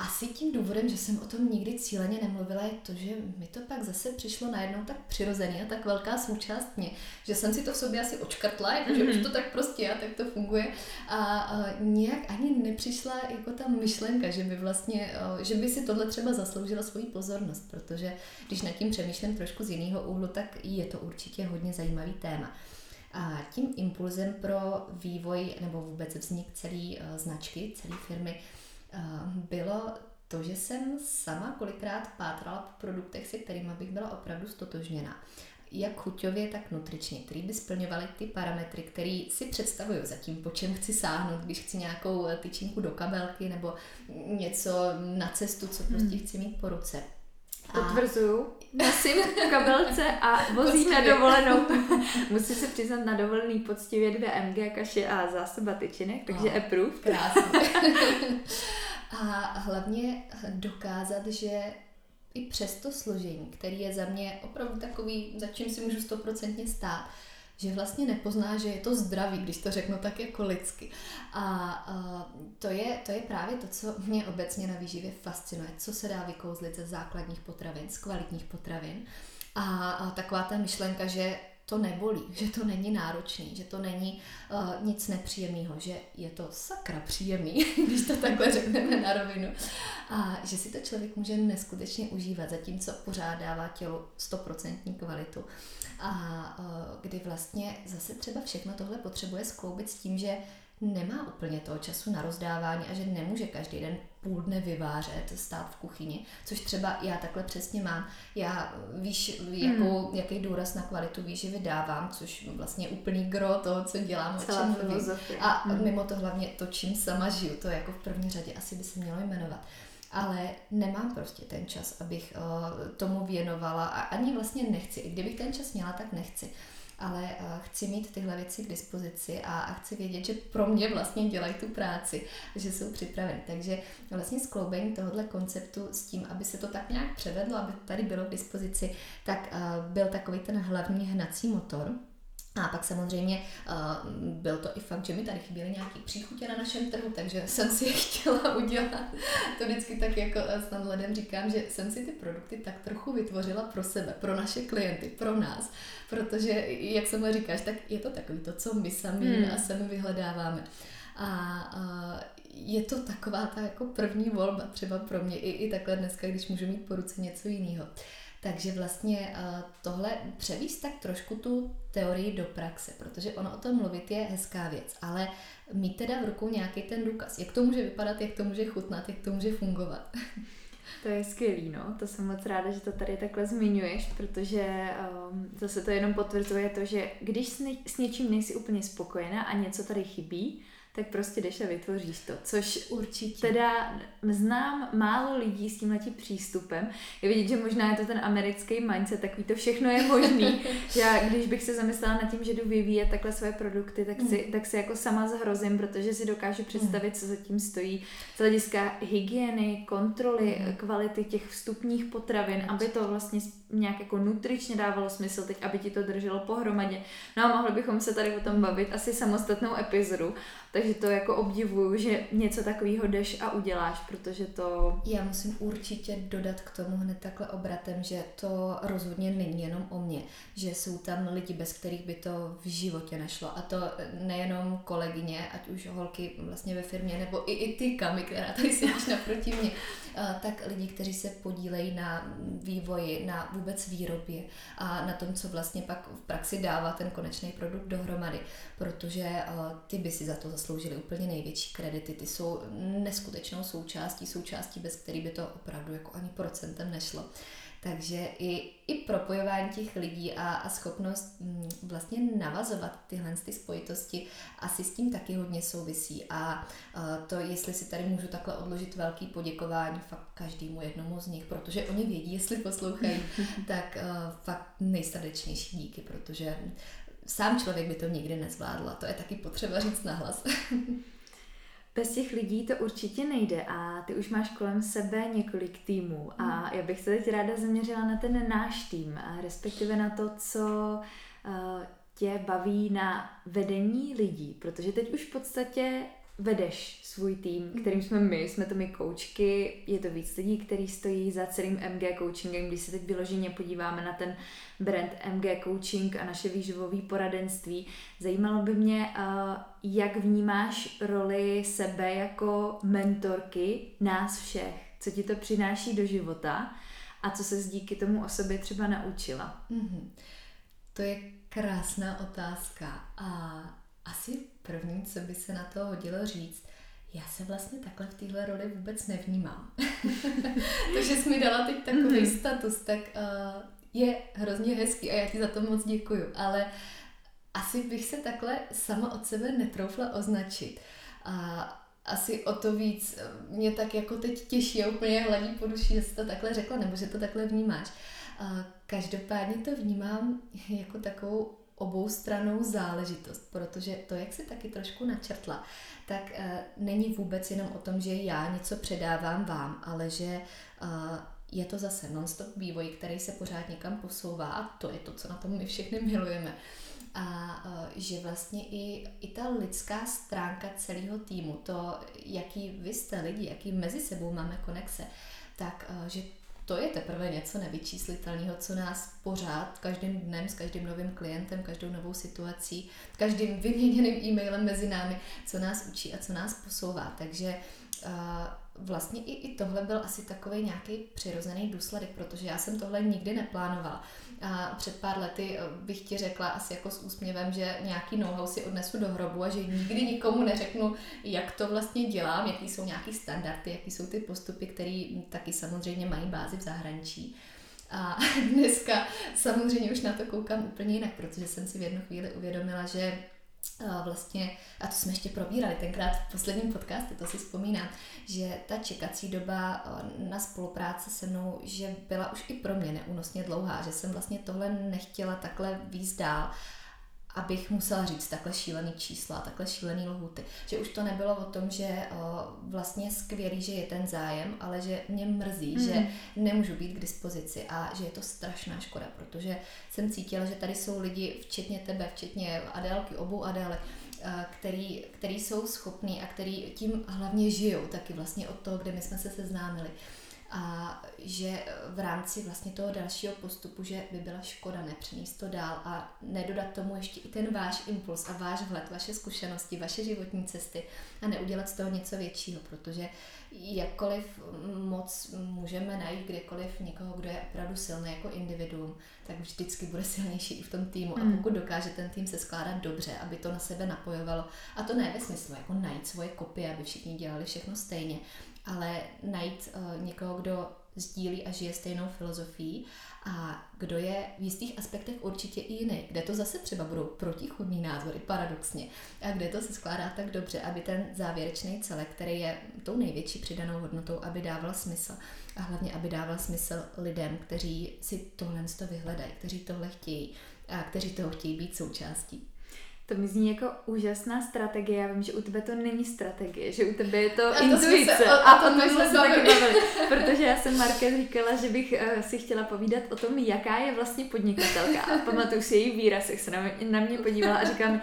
asi tím důvodem, že jsem o tom nikdy cíleně nemluvila, je to, že mi to pak zase přišlo najednou tak přirozený a tak velká součást mě, že jsem si to v sobě asi očkrtla, jako, že mm-hmm. už mhm. to tak prostě je, tak to funguje. A, a nějak ani nepřišla jako ta myšlenka, že by vlastně, že by si tohle třeba zasloužila svoji pozornost, protože když nad tím přemýšlím trošku z jiného úhlu, tak je to určitě hodně zajímavý téma. A tím impulzem pro vývoj nebo vůbec vznik celé značky, celé firmy bylo to, že jsem sama kolikrát pátrala po produktech, se kterými bych byla opravdu stotožněna. Jak chuťově, tak nutričně, který by splňovaly ty parametry, které si představuju zatím, po čem chci sáhnout, když chci nějakou tyčinku do kabelky nebo něco na cestu, co prostě hmm. chci mít po ruce. Potvrzuju. Nosím v kabelce a vozím na dovolenou. Musím se přiznat na dovolený poctivě dvě MG kaše a zásoba tyčinek, takže oh, approved. Krásně. a hlavně dokázat, že i přes to složení, který je za mě opravdu takový, za čím si můžu stoprocentně stát, že vlastně nepozná, že je to zdravý, když to řeknu tak jako lidsky. A, to, je, to je právě to, co mě obecně na výživě fascinuje, co se dá vykouzlit ze základních potravin, z kvalitních potravin. A, taková ta myšlenka, že to nebolí, že to není náročný, že to není uh, nic nepříjemného, že je to sakra příjemný, když to takhle řekneme na rovinu. A že si to člověk může neskutečně užívat, zatímco pořád dává tělu 100% kvalitu. A uh, kdy vlastně zase třeba všechno tohle potřebuje skloubit s tím, že nemá úplně toho času na rozdávání a že nemůže každý den půl dne vyvářet, stát v kuchyni, což třeba já takhle přesně mám. Já víš, jakou, hmm. jaký důraz na kvalitu výživy dávám, což vlastně úplný gro toho, co dělám, Celá o čem mluvím. A hmm. mimo to hlavně to, čím sama žiju, to jako v první řadě asi by se mělo jmenovat. Ale nemám prostě ten čas, abych uh, tomu věnovala a ani vlastně nechci. I kdybych ten čas měla, tak nechci ale uh, chci mít tyhle věci k dispozici a, a chci vědět, že pro mě vlastně dělají tu práci, že jsou připraveni. Takže vlastně skloubení tohohle konceptu s tím, aby se to tak nějak převedlo, aby tady bylo k dispozici, tak uh, byl takový ten hlavní hnací motor. A pak samozřejmě uh, byl to i fakt, že mi tady chyběly nějaké příchutě na našem trhu, takže jsem si je chtěla udělat. To vždycky tak jako s nadhledem říkám, že jsem si ty produkty tak trochu vytvořila pro sebe, pro naše klienty, pro nás. Protože, jak jsem říkáš, tak je to takový to, co my sami hmm. a sami vyhledáváme. A uh, je to taková ta jako první volba třeba pro mě i, i takhle dneska, když můžu mít po ruce něco jiného. Takže vlastně uh, tohle převíst tak trošku tu teorii do praxe, protože ono o tom mluvit je hezká věc, ale mít teda v rukou nějaký ten důkaz, jak to může vypadat, jak to může chutnat, jak to může fungovat. To je skvělý, no. To jsem moc ráda, že to tady takhle zmiňuješ, protože um, zase to jenom potvrzuje to, že když s, ne- s něčím nejsi úplně spokojená a něco tady chybí, tak prostě jdeš a vytvoříš to. Což určitě. Teda znám málo lidí s tímhletím přístupem. Je vidět, že možná je to ten americký mindset, takový to všechno je možný. já, když bych se zamyslela nad tím, že jdu vyvíjet takhle své produkty, tak si, mm. tak si jako sama zhrozím, protože si dokážu představit, co zatím stojí z hlediska hygieny, kontroly, mm. kvality těch vstupních potravin, aby to vlastně nějak jako nutričně dávalo smysl teď, aby ti to drželo pohromadě. No a mohli bychom se tady o tom bavit asi samostatnou epizodu, takže to jako obdivuju, že něco takového jdeš a uděláš, protože to... Já musím určitě dodat k tomu hned takhle obratem, že to rozhodně není jenom o mě, že jsou tam lidi, bez kterých by to v životě nešlo. A to nejenom kolegyně, ať už holky vlastně ve firmě, nebo i, i ty kamy, která tady sedíš naproti mě, tak lidi, kteří se podílejí na vývoji, na vůbec výrobě a na tom, co vlastně pak v praxi dává ten konečný produkt dohromady, protože ty by si za to zasloužili úplně největší kredity, ty jsou neskutečnou součástí, součástí, bez který by to opravdu jako ani procentem nešlo. Takže i, i propojování těch lidí a, a schopnost m, mm, vlastně navazovat tyhle ty spojitosti asi s tím taky hodně souvisí. A, a to, jestli si tady můžu takhle odložit velký poděkování fakt každému jednomu z nich, protože oni vědí, jestli poslouchají, tak a, fakt nejsrdečnější díky, protože sám člověk by to nikdy nezvládl a to je taky potřeba říct nahlas. Bez těch lidí to určitě nejde a ty už máš kolem sebe několik týmů a hmm. já bych se teď ráda zaměřila na ten náš tým, a respektive na to, co uh, tě baví na vedení lidí, protože teď už v podstatě vedeš svůj tým, mhm. kterým jsme my, jsme to my koučky, je to víc lidí, který stojí za celým MG coachingem, když se teď vyloženě podíváme na ten brand MG coaching a naše výživové poradenství. Zajímalo by mě, jak vnímáš roli sebe jako mentorky nás všech, co ti to přináší do života a co se díky tomu o sobě třeba naučila. Mm-hmm. To je krásná otázka a asi první, co by se na to hodilo říct, já se vlastně takhle v téhle roli vůbec nevnímám. to, že jsi mi dala teď takový mm. status, tak uh, je hrozně hezký a já ti za to moc děkuju, ale asi bych se takhle sama od sebe netroufla označit. A asi o to víc mě tak jako teď těší a úplně hladí po duši, že jsi to takhle řekla, nebo že to takhle vnímáš. A každopádně to vnímám jako takovou oboustranou záležitost, protože to, jak si taky trošku načrtla, tak uh, není vůbec jenom o tom, že já něco předávám vám, ale že uh, je to zase non-stop vývoj, který se pořád někam posouvá a to je to, co na tom my všechny milujeme. A uh, že vlastně i, i ta lidská stránka celého týmu, to, jaký vy jste lidi, jaký mezi sebou máme konexe, tak že to je teprve něco nevyčíslitelného, co nás pořád, každým dnem, s každým novým klientem, každou novou situací, každým vyměněným e-mailem mezi námi, co nás učí a co nás posouvá. Takže uh, vlastně i, i tohle byl asi takový nějaký přirozený důsledek, protože já jsem tohle nikdy neplánovala. A před pár lety eh, bych ti řekla asi jako s úsměvem, že nějaký know-how si odnesu do hrobu a že nikdy nikomu neřeknu, jak to vlastně dělám, jaký jsou nějaký standardy, jaký jsou ty postupy, které taky samozřejmě mají bázi v zahraničí. A dneska samozřejmě už na to koukám úplně jinak, protože jsem si v jednu chvíli uvědomila, že vlastně, a to jsme ještě probírali tenkrát v posledním podcastu, to si vzpomínám, že ta čekací doba na spolupráci se mnou, že byla už i pro mě neúnosně dlouhá, že jsem vlastně tohle nechtěla takhle víc dál abych musela říct takhle šílený čísla, takhle šílený lhuty. Že už to nebylo o tom, že o, vlastně skvělý, že je ten zájem, ale že mě mrzí, mm. že nemůžu být k dispozici a že je to strašná škoda, protože jsem cítila, že tady jsou lidi, včetně tebe, včetně Adélky, obou Adélek, který, který jsou schopní a který tím hlavně žijou taky vlastně od toho, kde my jsme se seznámili a že v rámci vlastně toho dalšího postupu, že by byla škoda nepřenést to dál a nedodat tomu ještě i ten váš impuls a váš vhled, vaše zkušenosti, vaše životní cesty a neudělat z toho něco většího, protože jakkoliv moc můžeme najít kdekoliv někoho, kdo je opravdu silný jako individuum, tak vždycky bude silnější i v tom týmu. A hmm. pokud dokáže ten tým se skládat dobře, aby to na sebe napojovalo, a to ne ve smyslu jako najít svoje kopie, aby všichni dělali všechno stejně, ale najít uh, někoho, kdo sdílí a žije stejnou filozofií a kdo je v jistých aspektech určitě i jiný, kde to zase třeba budou protichudní názory, paradoxně, a kde to se skládá tak dobře, aby ten závěrečný celek, který je tou největší přidanou hodnotou, aby dával smysl a hlavně, aby dával smysl lidem, kteří si tohle vyhledají, kteří tohle chtějí a kteří toho chtějí být součástí. To mi zní jako úžasná strategie. Já vím, že u tebe to není strategie, že u tebe je to a intuice. To se, o, a o tom jsme se taky bavili. Protože já jsem Marke říkala, že bych uh, si chtěla povídat o tom, jaká je vlastně podnikatelka. A pamatuju si její výraz, jak se na mě, na mě podívala a říkala mi,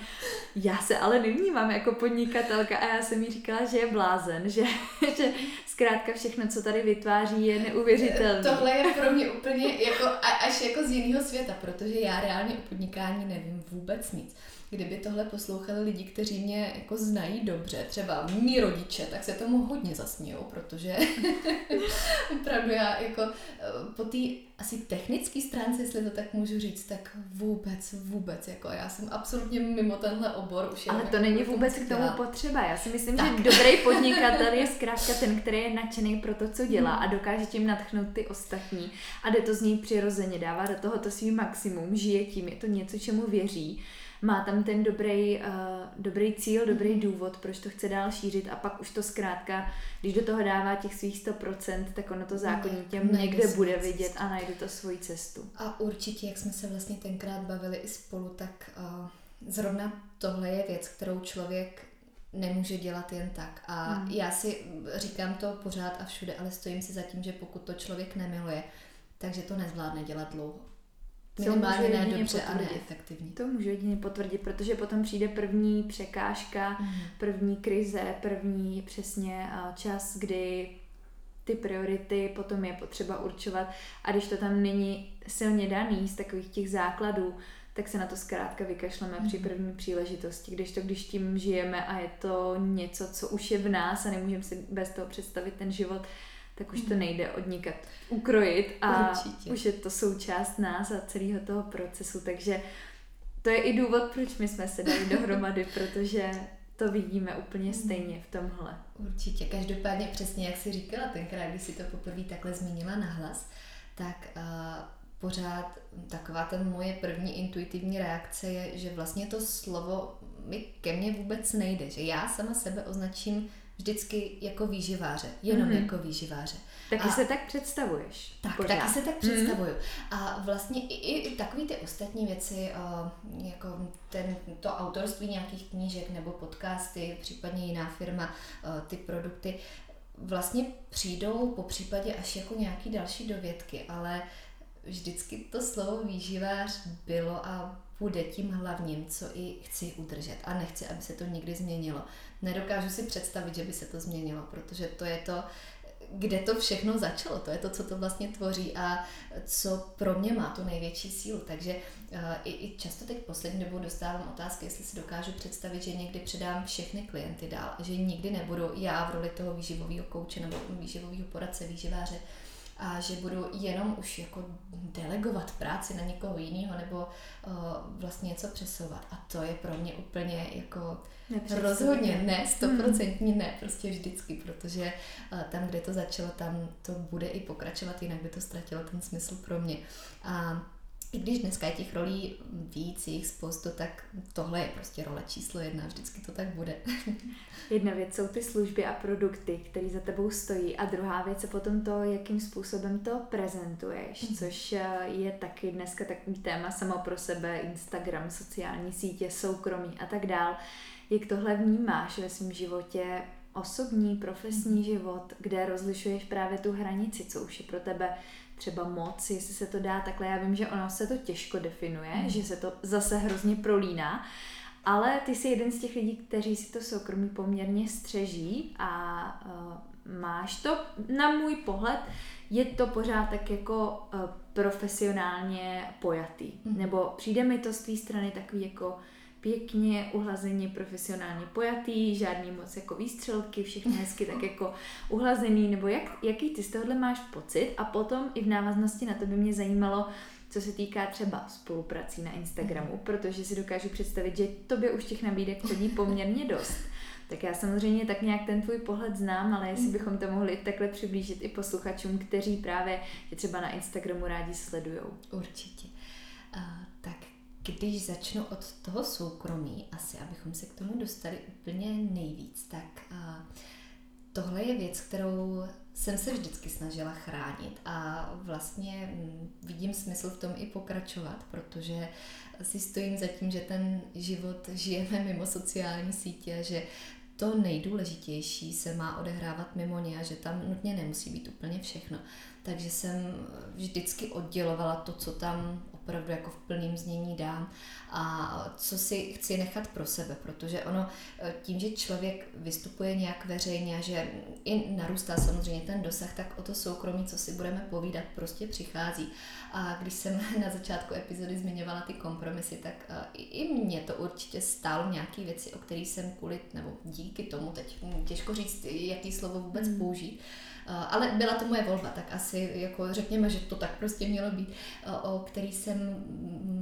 já se ale nevnímám jako podnikatelka. A já jsem jí říkala, že je blázen, že, že zkrátka všechno, co tady vytváří, je neuvěřitelné. Tohle je pro mě úplně jako, až jako z jiného světa, protože já reálně o podnikání nevím vůbec nic kdyby tohle poslouchali lidi, kteří mě jako znají dobře, třeba mý rodiče, tak se tomu hodně zasmějou, protože opravdu já jako eh, po té asi technické stránce, jestli to tak můžu říct, tak vůbec, vůbec, jako já jsem absolutně mimo tenhle obor. Už Ale to není vůbec k tomu potřeba. Já si myslím, tak. že dobrý podnikatel je zkrátka ten, který je nadšený pro to, co dělá a dokáže tím natchnout ty ostatní a jde to z něj přirozeně, dává do toho to svý maximum, žije tím, je to něco, čemu věří má tam ten dobrý, uh, dobrý cíl, dobrý důvod, proč to chce dál šířit a pak už to zkrátka, když do toho dává těch svých 100%, tak ono to zákonitě ne, někde bude vidět a najde to svoji cestu. A určitě, jak jsme se vlastně tenkrát bavili i spolu, tak uh, zrovna tohle je věc, kterou člověk nemůže dělat jen tak. A hmm. já si říkám to pořád a všude, ale stojím si za tím, že pokud to člověk nemiluje, takže to nezvládne dělat dlouho. Minimálně ne dobře a neefektivně. To můžu jedině potvrdit, protože potom přijde první překážka, mm. první krize, první přesně čas, kdy ty priority potom je potřeba určovat a když to tam není silně daný z takových těch základů, tak se na to zkrátka vykašleme mm. při mhm. první příležitosti, když to, když tím žijeme a je to něco, co už je v nás a nemůžeme si bez toho představit ten život, tak už to mhm. nejde odnikat ukrojit a Určitě. už je to součást nás a celého toho procesu, takže to je i důvod, proč my jsme se dali dohromady, protože to vidíme úplně mhm. stejně v tomhle. Určitě, každopádně přesně jak jsi říkala tenkrát, když si to poprvé takhle zmínila nahlas, tak uh, pořád taková ten moje první intuitivní reakce je, že vlastně to slovo mi ke mně vůbec nejde, že já sama sebe označím vždycky jako výživáře, jenom mm-hmm. jako výživáře. Taky a, se tak představuješ. Tak, pořád. taky se tak mhm. představuju. Mm. A vlastně i, i, i takové ty ostatní věci, uh, jako ten, to autorství nějakých knížek nebo podcasty, případně jiná firma, uh, ty produkty, vlastně přijdou po případě až jako nějaký další dovědky, ale vždycky to slovo výživář bylo a bude tím hlavním, co i chci udržet a nechci, aby se to nikdy změnilo. Nedokážu si představit, že by se to změnilo, protože to je to, kde to všechno začalo. To je to, co to vlastně tvoří a co pro mě má tu největší sílu. Takže uh, i, i často teď poslední dobou dostávám otázky, jestli si dokážu představit, že někdy předám všechny klienty dál že nikdy nebudu já v roli toho výživového kouče nebo výživového poradce, výživáře, a že budu jenom už jako delegovat práci na někoho jiného nebo uh, vlastně něco přesouvat. A to je pro mě úplně jako rozhodně ne, stoprocentně hmm. ne, prostě vždycky, protože uh, tam, kde to začalo, tam to bude i pokračovat, jinak by to ztratilo ten smysl pro mě. A i když dneska je těch rolí víc, jich spoustu, tak tohle je prostě role číslo jedna, vždycky to tak bude. Jedna věc jsou ty služby a produkty, které za tebou stojí a druhá věc je potom to, jakým způsobem to prezentuješ, mm. což eh, je taky dneska takový téma samo pro sebe, Instagram, sociální sítě, soukromí a tak dál. Jak tohle vnímáš ve svém životě, osobní, profesní mm. život, kde rozlišuješ právě tu hranici, co už je pro tebe třeba moc, jestli se to dá takhle. Já vím, že ono se to těžko definuje, mm. že se to zase hrozně prolíná, ale ty jsi jeden z těch lidí, kteří si to soukromí poměrně střeží a uh, máš to, na můj pohled, je to pořád tak jako uh, profesionálně pojatý. Mm. Nebo přijde mi to z té strany takový jako pěkně uhlazeně profesionálně pojatý, žádný moc jako výstřelky, všechno hezky tak jako uhlazený, nebo jak, jaký ty z tohohle máš pocit a potom i v návaznosti na to by mě zajímalo, co se týká třeba spoluprací na Instagramu, protože si dokážu představit, že tobě už těch nabídek chodí poměrně dost. Tak já samozřejmě tak nějak ten tvůj pohled znám, ale jestli mhm. bychom to mohli takhle přiblížit i posluchačům, kteří právě tě třeba na Instagramu rádi sledují. Určitě. Když začnu od toho soukromí, asi abychom se k tomu dostali úplně nejvíc, tak uh, tohle je věc, kterou jsem se vždycky snažila chránit a vlastně mm, vidím smysl v tom i pokračovat, protože si stojím za tím, že ten život žijeme mimo sociální sítě, že to nejdůležitější se má odehrávat mimo ně a že tam nutně nemusí být úplně všechno. Takže jsem vždycky oddělovala to, co tam opravdu jako v plném znění dám a co si chci nechat pro sebe, protože ono eh, tím, že člověk vystupuje nějak veřejně a že i narůstá samozřejmě ten dosah, tak o to soukromí, co si budeme povídat, prostě přichází. A když jsem na začátku epizody zmiňovala ty kompromisy, tak eh, i mě to určitě stálo nějaké věci, o kterých jsem kvůli, nebo díky tomu, teď těžko říct, jaký slovo vůbec hmm. použít, ale byla to moje volba, tak asi jako řekněme, že to tak prostě mělo být, eh, o který jsem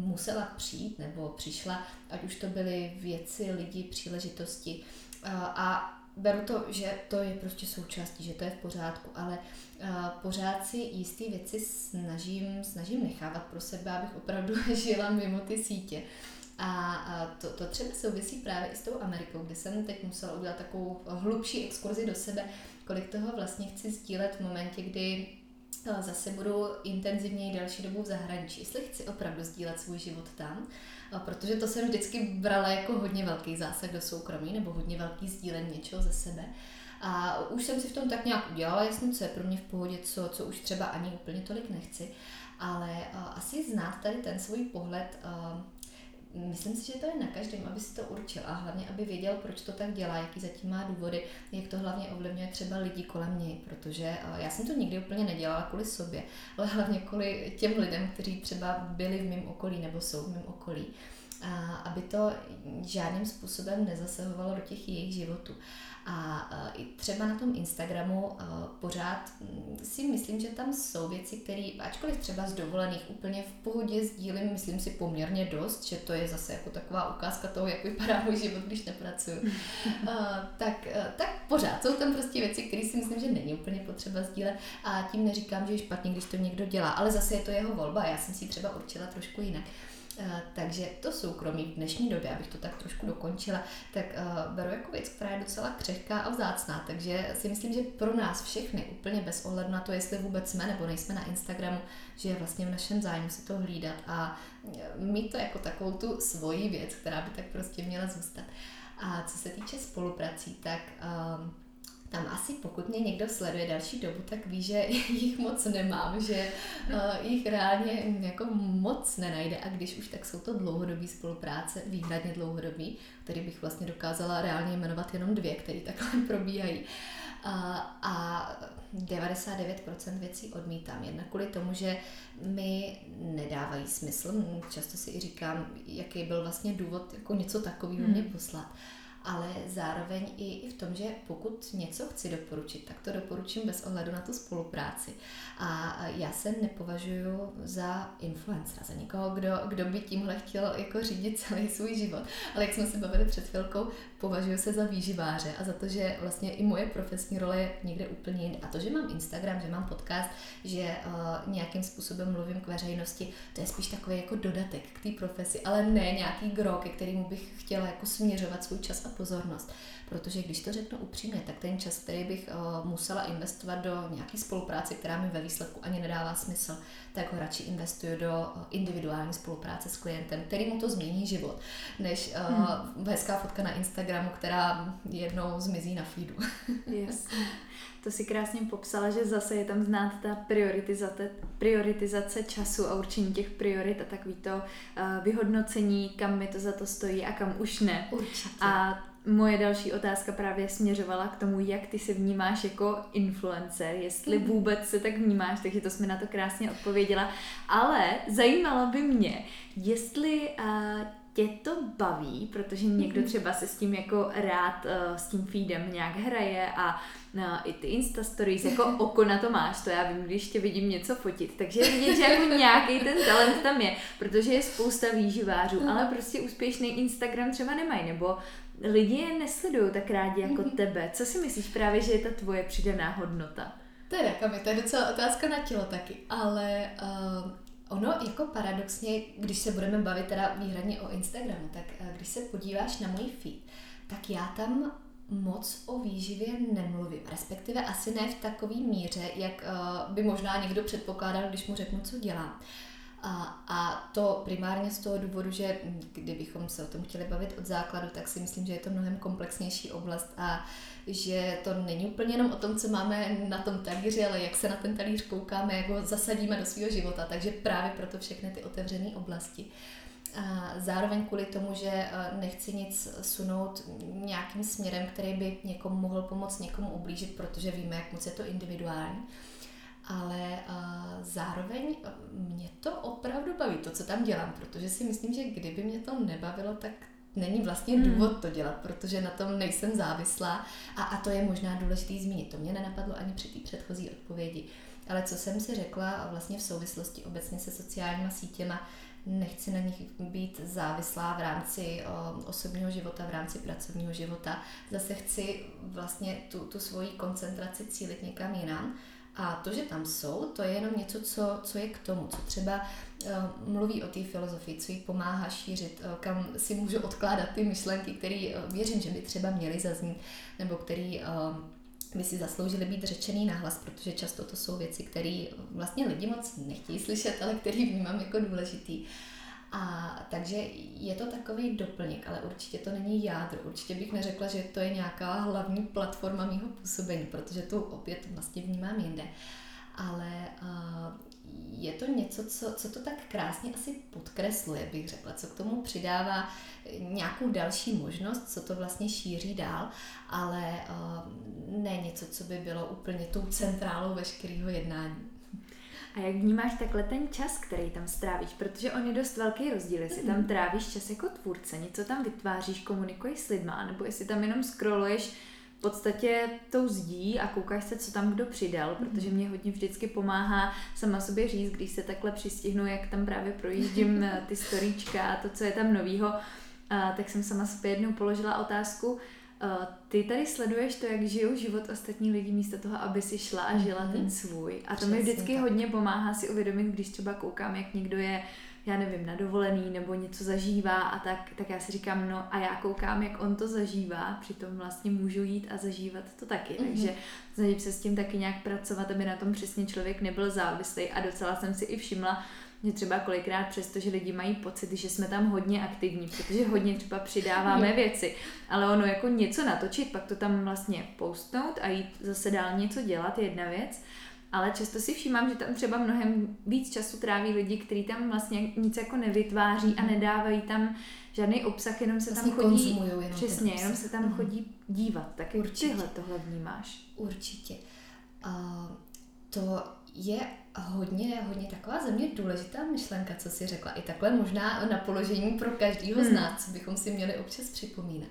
musela přijít nebo přišla, ať už to byly věci, lidi, příležitosti. Eh, a beru to, že to je prostě součástí, že to je v pořádku, ale pořád si jisté věci snažím, snažím nechávat pro sebe, abych opravdu žila mimo ty sítě. A to, to třeba souvisí právě i s tou Amerikou, kde jsem teď musela udělat takovou hlubší exkurzi do sebe, kolik toho vlastně chci sdílet v momentě, kdy zase budu intenzivněji další dobu v zahraničí, jestli chci opravdu sdílet svůj život tam, protože to jsem vždycky brala jako hodně velký zásah do soukromí nebo hodně velký sdílení něčeho ze sebe. A už jsem si v tom tak nějak udělala jasně, co je pro mě v pohodě, co, co už třeba ani úplně tolik nechci. Ale uh, asi znát tady ten svůj pohled uh, Myslím si, že to je na každém, aby si to určil a hlavně, aby věděl, proč to tak dělá, jaký zatím má důvody, jak to hlavně ovlivňuje třeba lidi kolem něj, protože eh, já jsem to nikdy úplně nedělala kvůli sobě, ale hlavně kvůli těm lidem, kteří třeba byli v mém okolí nebo jsou v mém okolí. A aby to žádným způsobem nezasahovalo do těch jejich životů. A e, i třeba na tom Instagramu e, pořád mm, si myslím, že tam jsou věci, které, ačkoliv třeba z dovolených úplně v pohodě sdílím, myslím si poměrně dost, že to je zase jako taková ukázka toho, jak vypadá můj život, když nepracuju, tak, e, tak pořád jsou tam prostě věci, které si myslím, že není úplně potřeba sdílet a tím neříkám, že je špatně, když to někdo dělá, ale zase je to jeho volba, já jsem si třeba určila trošku jinak. Eh, takže to soukromí v dnešní době, abych to tak trošku dokončila, tak uh, beru jako věc, která je docela křehká a vzácná. Takže si myslím, že pro nás všechny, úplně bez ohledu na to, jestli vůbec jsme nebo nejsme na Instagramu, že je vlastně v našem zájmu si to hlídat a eh, mít to jako takovou tu svoji věc, která by tak prostě měla zůstat. A co se týče spoluprací, tak uh, tam asi pokud mě někdo sleduje další dobu, tak ví, že jich moc nemám, že uh, jich reálně jako moc nenajde a když už, tak jsou to dlouhodobé spolupráce, výhradně dlouhodobý, který bych vlastně dokázala reálně jmenovat jenom dvě, které takhle probíhají. A, a 99% věcí odmítám. Jednak kvůli tomu, že mi nedávají smysl. Často si i říkám, jaký byl vlastně důvod jako něco takového hmm. mě poslat ale zároveň i, i v tom, že pokud něco chci doporučit, tak to doporučím bez ohledu na tu spolupráci. A já se nepovažuji za influencera, za někoho, kdo, kdo by tímhle chtěl jako řídit celý svůj život. Ale jak jsme se bavili před chvilkou, považuji se za výživáře a za to, že vlastně i moje profesní role je někde úplně jinde. A to, že mám Instagram, že mám podcast, že uh, nějakým způsobem mluvím k veřejnosti, to je spíš takový jako dodatek k té profesi, ale ne nějaký gro, ke kterému bych chtěla jako směřovat svůj čas a pozornost. Protože když to řeknu upřímně, tak ten čas, který bych uh, musela investovat do nějaké spolupráce, která mi ve výsledku ani nedává smysl, tak ho radši investuju do eh, individuální spolupráce s klientem, který mu to změní život, než uh, hmm. hezká fotka na Instagramu, která jednou zmizí na feedu. Jasně. To si krásně popsala, že zase je tam znát ta prioritizace, prioritizace času a určení těch priorit a takový to vyhodnocení, kam mi to za to stojí a kam už ne. Určitě. A moje další otázka právě směřovala k tomu, jak ty se vnímáš jako influencer, jestli mhm. vůbec se tak vnímáš, takže to jsme na to krásně odpověděla. Ale zajímalo by mě, jestli uh, tě to baví, protože někdo mhm. třeba se s tím jako rád, uh, s tím feedem nějak hraje a uh, i ty Insta stories, jako oko na to máš, to já vím, když tě vidím něco fotit, takže je vidět, že jako nějaký ten talent tam je, protože je spousta výživářů, ale prostě úspěšný Instagram třeba nemají, nebo lidi je nesledují tak rádi jako mm-hmm. tebe. Co si myslíš právě, že je ta tvoje přidaná hodnota? Teda, kam to je docela otázka na tělo taky, ale uh, ono jako paradoxně, když se budeme bavit teda výhradně o Instagramu, tak uh, když se podíváš na můj feed, tak já tam moc o výživě nemluvím, respektive asi ne v takové míře, jak uh, by možná někdo předpokládal, když mu řeknu, co dělám. A, a to primárně z toho důvodu, že kdybychom se o tom chtěli bavit od základu, tak si myslím, že je to mnohem komplexnější oblast a že to není úplně jenom o tom, co máme na tom talíři, ale jak se na ten talíř koukáme, jak ho zasadíme do svého života. Takže právě proto všechny ty otevřené oblasti. A zároveň kvůli tomu, že eh, nechci nic sunout nějakým směrem, který by někomu mohl pomoct, někomu ublížit, protože víme, jak moc je to individuální ale uh, zároveň mě to opravdu baví, to, co tam dělám, protože si myslím, že kdyby mě to nebavilo, tak není vlastně hmm. důvod to dělat, protože na tom nejsem závislá a, a to je možná důležitý zmínit. To mě nenapadlo ani při té předchozí odpovědi. Ale co jsem si řekla a vlastně v souvislosti obecně se sociálníma sítěma, nechci na nich být závislá v rámci o, osobního života, v rámci pracovního života. Zase chci vlastně tu, tu svoji koncentraci cílit někam jinam. A to, že tam jsou, to je jenom něco, co, co je k tomu, co třeba uh, mluví o té filozofii, co jí pomáhá šířit, uh, kam si můžu odkládat ty myšlenky, které uh, věřím, že by třeba měly zaznít, nebo který by si zasloužili být řečený nahlas, protože často to jsou věci, které vlastně lidi moc nechtějí slyšet, ale které vnímám jako důležitý. Uh, a takže je to takový doplněk, ale určitě to není jádro. Určitě bych neřekla, že to je nějaká hlavní platforma mého působení, protože to opět vlastně vnímám jinde. Ale uh, je to něco, co, co to tak krásně asi podkresluje, bych řekla, co k tomu přidává nějakou další možnost, co to vlastně šíří dál, ale uh, ne něco, co by bylo úplně tou centrálou veškerého jednání. A jak vnímáš takhle ten čas, který tam strávíš? Protože on je dost velký rozdíl, jestli tam mhm. trávíš čas jako tvůrce, něco tam vytváříš, komunikuješ s lidma, nebo jestli tam jenom scrolluješ v podstatě tou zdí a koukáš se, co tam kdo přidal, mhm. protože mě hodně vždycky pomáhá sama sobě říct, když se takhle přistihnu, jak tam právě projíždím eh, ty storíčka a to, co je tam novýho, tak jsem sama sobě jednou položila otázku, ty tady sleduješ to, jak žijou život ostatní lidi místo toho, aby si šla a žila mm-hmm. ten svůj. A to Přesně mi vždycky tak. hodně pomáhá si uvědomit, když třeba koukám, jak někdo je, já nevím, na dovolený nebo něco zažívá a tak, tak já si říkám, no a já koukám, jak on to zažívá, přitom vlastně můžu jít a zažívat to taky. Mm-hmm. Takže snažím se s tím taky nějak pracovat, aby na tom přesně člověk nebyl závislý a docela jsem si i všimla, že třeba kolikrát přesto, že lidi mají pocit, že jsme tam hodně aktivní, protože hodně třeba přidáváme věci, ale ono jako něco natočit, pak to tam vlastně postnout a jít zase dál něco dělat, jedna věc, ale často si všímám, že tam třeba mnohem víc času tráví lidi, kteří tam vlastně nic jako nevytváří a mhm. nedávají tam žádný obsah, jenom se vlastně tam chodí, jenom přesně, jenom se tam mm. chodí dívat. Tak Určitě. tyhle tohle vnímáš? Určitě. Uh, to je hodně, hodně taková za mě důležitá myšlenka, co si řekla. I takhle možná na položení pro každého hmm. z nás, co bychom si měli občas připomínat.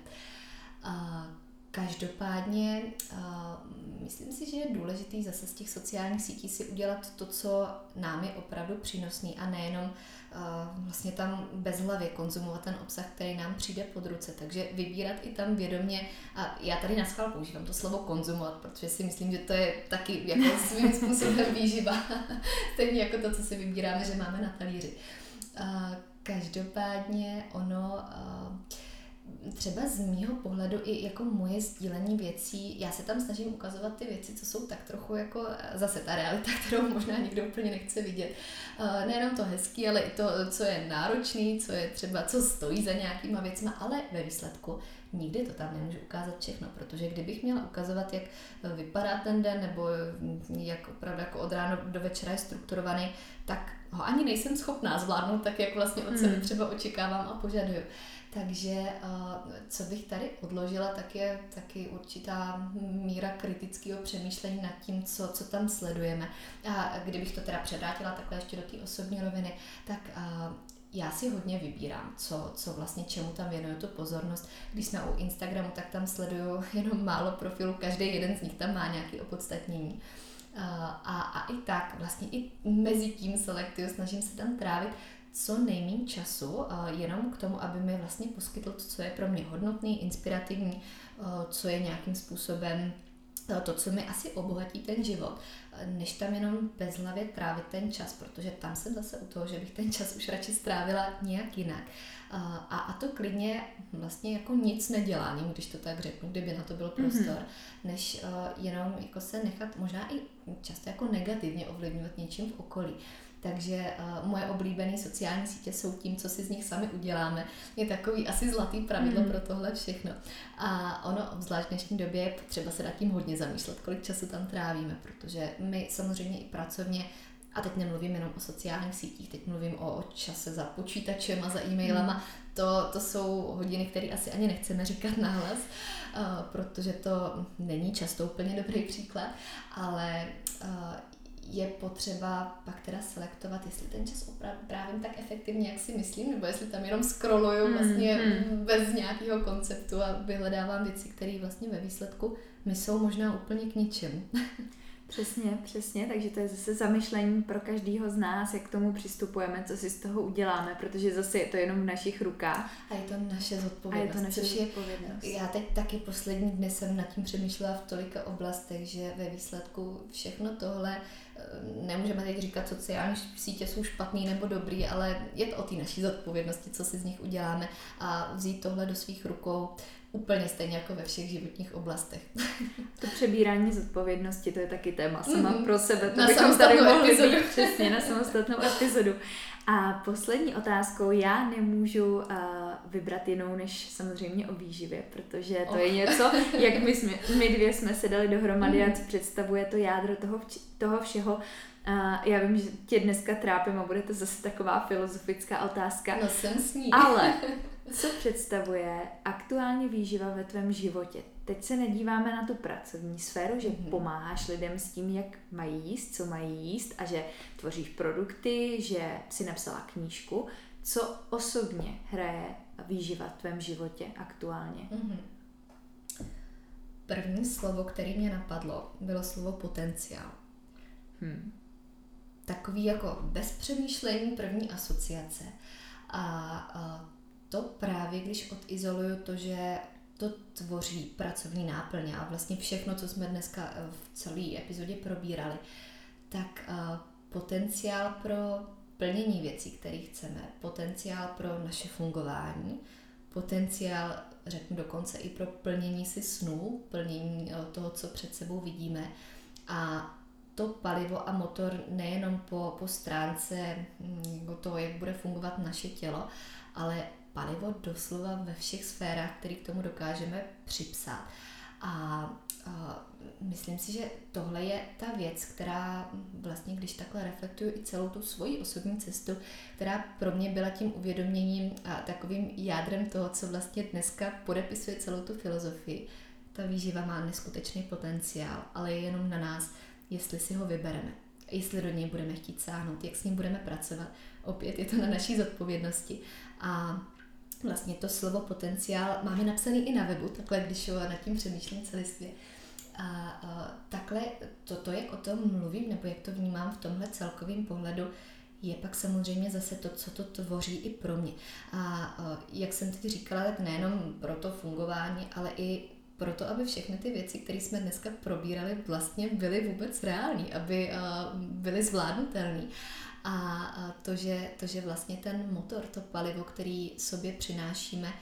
A každopádně a myslím si, že je důležitý zase z těch sociálních sítí si udělat to, co nám je opravdu přínosný a nejenom vlastně tam bez hlavy konzumovat ten obsah, který nám přijde pod ruce. Takže vybírat i tam vědomě, a já tady na schvál používám to slovo konzumovat, protože si myslím, že to je taky jako svým způsobem výživa. Stejně jako to, co si vybíráme, že máme na talíři. Každopádně ono třeba z mýho pohledu i jako moje sdílení věcí, já se tam snažím ukazovat ty věci, co jsou tak trochu jako zase ta realita, kterou možná nikdo úplně nechce vidět. Uh, nejenom to hezký, ale i to, co je náročný, co je třeba, co stojí za nějakýma věcma, ale ve výsledku nikdy to tam nemůžu ukázat všechno, protože kdybych měla ukazovat, jak vypadá ten den, nebo jak opravdu jako od rána do večera je strukturovaný, tak ho ani nejsem schopná zvládnout tak, jak vlastně od sebe hmm. třeba očekávám a požaduju. Takže eh, co bych tady odložila, tak je taky určitá míra kritického přemýšlení nad tím, co, co tam sledujeme. A kdybych to teda předátila takhle ještě do té osobní roviny, tak eh, já si hodně vybírám, co, co vlastně čemu tam věnuju tu pozornost. Když jsme u Instagramu, tak tam sleduju jenom málo profilů, každý jeden z nich tam má nějaké opodstatnění. Eh, a, a i tak, vlastně i mezi tím selektuju, snažím se tam trávit co nejméně času, jenom k tomu, aby mi vlastně poskytl to, co je pro mě hodnotný, inspirativní, co je nějakým způsobem to, co mi asi obohatí ten život, než tam jenom bezhlavě trávit ten čas, protože tam jsem zase u toho, že bych ten čas už radši strávila nějak jinak. A, a to klidně vlastně jako nic neděláním, když to tak řeknu, kdyby na to byl mhm. prostor, mm-hmm. než uh, jenom jako se nechat možná i často jako negativně ovlivňovat něčím v okolí. Takže uh, moje oblíbené sociální sítě jsou tím, co si z nich sami uděláme. Je takový asi zlatý pravidlo mm. pro tohle všechno. A ono, obzvlášť v dnešní době, je potřeba se nad tím hodně zamýšlet, kolik času tam trávíme, protože my samozřejmě i pracovně a teď nemluvím jenom o sociálních sítích, teď mluvím o, o čase za počítačem a za e-mailama. Hmm. To, to jsou hodiny, které asi ani nechceme říkat nahlas, uh, protože to není často úplně dobrý příklad, ale uh, je potřeba pak teda selektovat, jestli ten čas opravím tak efektivně, jak si myslím, nebo jestli tam jenom scrolluju hmm, vlastně mm. bez nějakého konceptu a vyhledávám věci, které vlastně ve výsledku mi jsou možná úplně k ničemu. Přesně, přesně, takže to je zase zamyšlení pro každého z nás, jak k tomu přistupujeme, co si z toho uděláme, protože zase je to jenom v našich rukách. A je to naše zodpovědnost. A je to naše zodpovědnost. Je, já teď taky poslední dny jsem nad tím přemýšlela v tolika oblastech, že ve výsledku všechno tohle eh, nemůžeme teď říkat, sociální sítě jsou špatný nebo dobrý, ale je to o té naší zodpovědnosti, co si z nich uděláme a vzít tohle do svých rukou Úplně stejně jako ve všech životních oblastech. To přebírání zodpovědnosti, to je taky téma sama mm, pro sebe. To na bychom tady mohli epizodu. přesně na samostatnou epizodu. A poslední otázkou, já nemůžu uh, vybrat jinou než samozřejmě o výživě, protože to oh. je něco, jak my, jsme, my dvě jsme se dali dohromady mm. a představuje to jádro toho, toho všeho. Uh, já vím, že tě dneska trápím a bude to zase taková filozofická otázka. No jsem s ní. Ale Co představuje aktuálně výživa ve tvém životě? Teď se nedíváme na tu pracovní sféru, že mm-hmm. pomáháš lidem s tím, jak mají jíst, co mají jíst a že tvoříš produkty, že si napsala knížku. Co osobně hraje výživa v tvém životě aktuálně? Mm-hmm. První slovo, které mě napadlo, bylo slovo potenciál. Hmm. Takový jako bez přemýšlení první asociace. A, a to právě, když odizoluju to, že to tvoří pracovní náplň a vlastně všechno, co jsme dneska eh, v celé epizodě probírali, tak eh, potenciál pro plnění věcí, které chceme, potenciál pro naše fungování, potenciál, řeknu dokonce i pro plnění si snů, plnění eh, toho, co před sebou vidíme a to palivo a motor nejenom po, po stránce hm, toho, jak bude fungovat naše tělo, ale palivo doslova ve všech sférách, které k tomu dokážeme připsat. A, a myslím si, že tohle je ta věc, která vlastně, když takhle reflektuju i celou tu svoji osobní cestu, která pro mě byla tím uvědoměním a takovým jádrem toho, co vlastně dneska podepisuje celou tu filozofii. Ta výživa má neskutečný potenciál, ale je jenom na nás, jestli si ho vybereme, jestli do něj budeme chtít sáhnout, jak s ním budeme pracovat. Opět je to na naší zodpovědnosti. A vlastně to slovo potenciál máme napsaný i na webu, takhle když nad tím přemýšlím celistvě. A, a takhle toto, jak o tom mluvím, nebo jak to vnímám v tomhle celkovém pohledu, je pak samozřejmě zase to, co to tvoří i pro mě. A, jak jsem teď říkala, tak nejenom pro to fungování, ale i pro to, aby všechny ty věci, které jsme dneska probírali, vlastně byly vůbec reální, aby byly zvládnutelné. A to že, to, že vlastně ten motor, to palivo, který sobě přinášíme,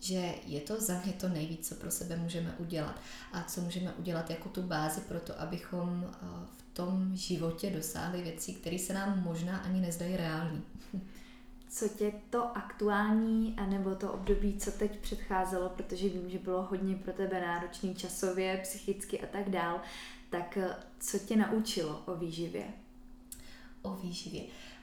že je to za mě to nejvíc, co pro sebe můžeme udělat. A co můžeme udělat jako tu bázi pro to, abychom v tom životě dosáhli věcí, které se nám možná ani nezdají reální. Co tě to aktuální, nebo to období, co teď předcházelo, protože vím, že bylo hodně pro tebe náročný časově, psychicky a tak dál, tak co tě naučilo o výživě? o výživě.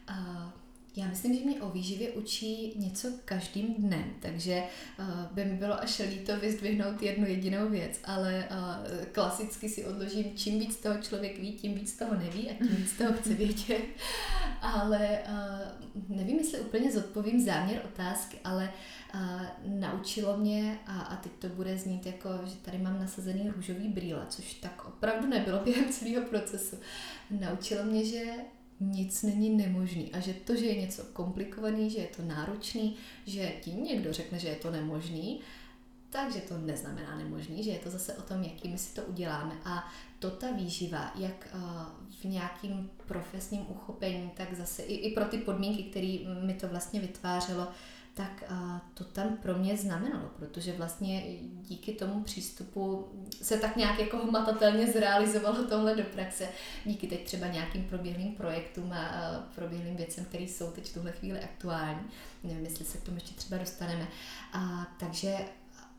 Uh, já myslím, že mě o výživě učí něco každým dnem, takže uh, by mi bylo až líto vyzdvihnout jednu jedinou věc, ale uh, klasicky si odložím, čím víc toho člověk ví, tím víc toho neví a tím víc toho chce vědět. ale uh, nevím, jestli úplně zodpovím záměr otázky, ale uh, naučilo mě, a, a teď to bude znít jako, že tady mám nasazený růžový brýle, což tak opravdu nebylo během celého procesu. Naučilo mě, že nic není nemožný a že to, že je něco komplikovaný, že je to náročný, že tím někdo řekne, že je to nemožný, takže to neznamená nemožný, že je to zase o tom, jakými si to uděláme. A to ta výživa, jak eh, v nějakým profesním uchopení, tak zase i, i pro ty podmínky, které mi to vlastně vytvářelo, tak to tam pro mě znamenalo, protože vlastně díky tomu přístupu se tak nějak jako hmatatelně zrealizovalo tohle do praxe, díky teď třeba nějakým proběhlým projektům a proběhlým věcem, které jsou teď v tuhle chvíli aktuální. Nevím, jestli se k tomu ještě třeba dostaneme. A, takže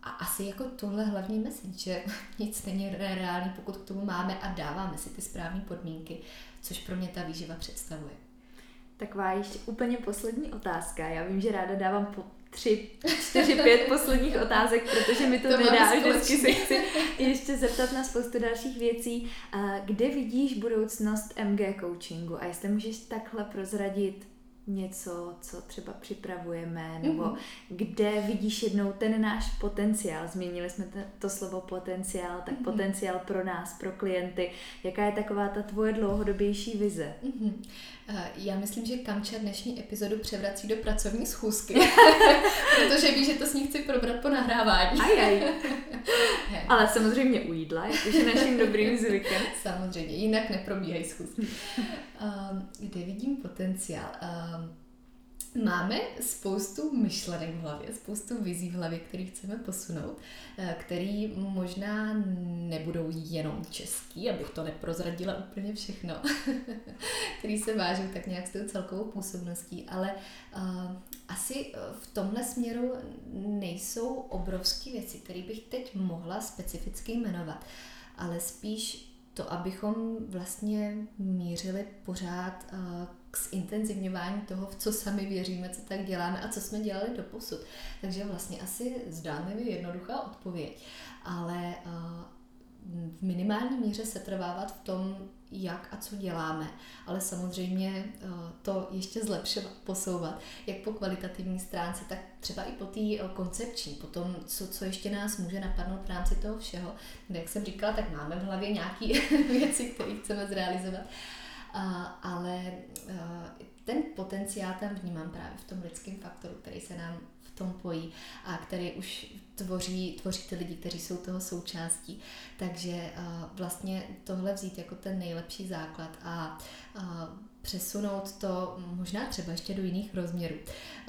a asi jako tohle hlavní message, že nic není reálný, pokud k tomu máme a dáváme si ty správné podmínky, což pro mě ta výživa představuje. Taková ještě úplně poslední otázka. Já vím, že ráda dávám po tři, čtyři, pět posledních otázek, protože mi to, to nedá. Vždycky se chci ještě zeptat na spoustu dalších věcí. Kde vidíš budoucnost MG coachingu a jestli můžeš takhle prozradit něco, co třeba připravujeme, nebo mm-hmm. kde vidíš jednou ten náš potenciál. Změnili jsme to slovo potenciál, tak mm-hmm. potenciál pro nás, pro klienty. Jaká je taková ta tvoje dlouhodobější vize? Mm-hmm. Já myslím, že Kamča dnešní epizodu převrací do pracovní schůzky, protože ví, že to s ní chci probrat po nahrávání. Ajaj. Ale samozřejmě u jídla, jakože naším dobrým zvykem. Samozřejmě, jinak neprobíhají schůzky. Kde vidím potenciál? Máme spoustu myšlenek v hlavě, spoustu vizí v hlavě, které chceme posunout, eh, který možná nebudou jenom český, abych to neprozradila úplně všechno, který se vážou tak nějak s tou celkovou působností, ale uh, asi eh, v tomhle směru nejsou obrovské věci, které bych teď mohla specificky jmenovat, ale spíš to, abychom vlastně mířili pořád uh, k zintenzivňování toho, v co sami věříme, co tak děláme a co jsme dělali do posud. Takže vlastně asi zdánlivě jednoduchá odpověď, ale v minimální míře se trvávat v tom, jak a co děláme, ale samozřejmě to ještě zlepšovat, posouvat, jak po kvalitativní stránce, tak třeba i po té koncepční, po tom, co, co ještě nás může napadnout v rámci toho všeho, jak jsem říkala, tak máme v hlavě nějaké věci, které chceme zrealizovat ale ten potenciál tam vnímám právě v tom lidském faktoru, který se nám v tom pojí a který už tvoří, tvoří ty lidi, kteří jsou toho součástí. Takže vlastně tohle vzít jako ten nejlepší základ a přesunout to možná třeba ještě do jiných rozměrů.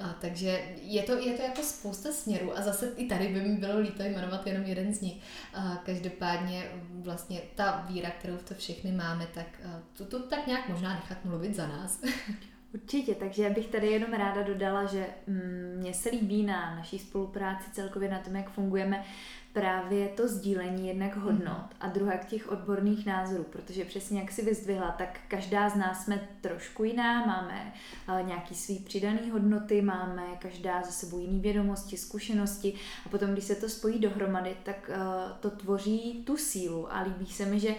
A, takže je to, je to jako spousta směrů a zase i tady by mi bylo líto jmenovat jenom jeden z nich. A, každopádně vlastně ta víra, kterou v to všechny máme, tak tu, tu tak nějak možná nechat mluvit za nás. Určitě, takže já bych tady jenom ráda dodala, že mm, mně se líbí na naší spolupráci celkově na tom, jak fungujeme, právě to sdílení jednak hodnot mhm. a druhá k těch odborných názorů, protože přesně jak si vyzdvihla, tak každá z nás jsme trošku jiná, máme uh, nějaký svý přidaný hodnoty, máme každá za sebou jiný vědomosti, zkušenosti a potom, když se to spojí dohromady, tak uh, to tvoří tu sílu a líbí se mi, že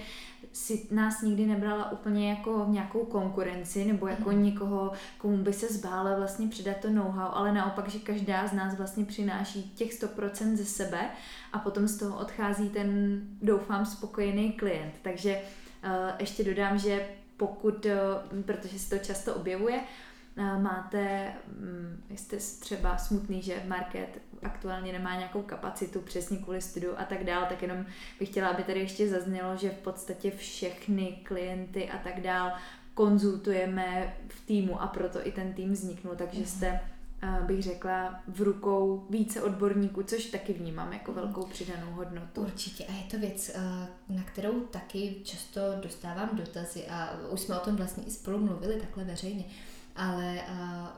si nás nikdy nebrala úplně jako nějakou konkurenci nebo jako mm. někoho, komu by se zbála vlastně přidat to know-how, ale naopak, že každá z nás vlastně přináší těch 100% ze sebe a potom z toho odchází ten, doufám, spokojený klient. Takže uh, ještě dodám, že pokud, uh, protože se to často objevuje, uh, máte, um, jste třeba smutný, že market aktuálně nemá nějakou kapacitu přesně kvůli studiu a tak dál, tak jenom bych chtěla, aby tady ještě zaznělo, že v podstatě všechny klienty a tak dál konzultujeme v týmu a proto i ten tým vzniknul, takže mhm. jste bych řekla, v rukou více odborníků, což taky vnímám jako velkou přidanou hodnotu. Určitě a je to věc, na kterou taky často dostávám dotazy a už jsme o tom vlastně i spolu mluvili takhle veřejně ale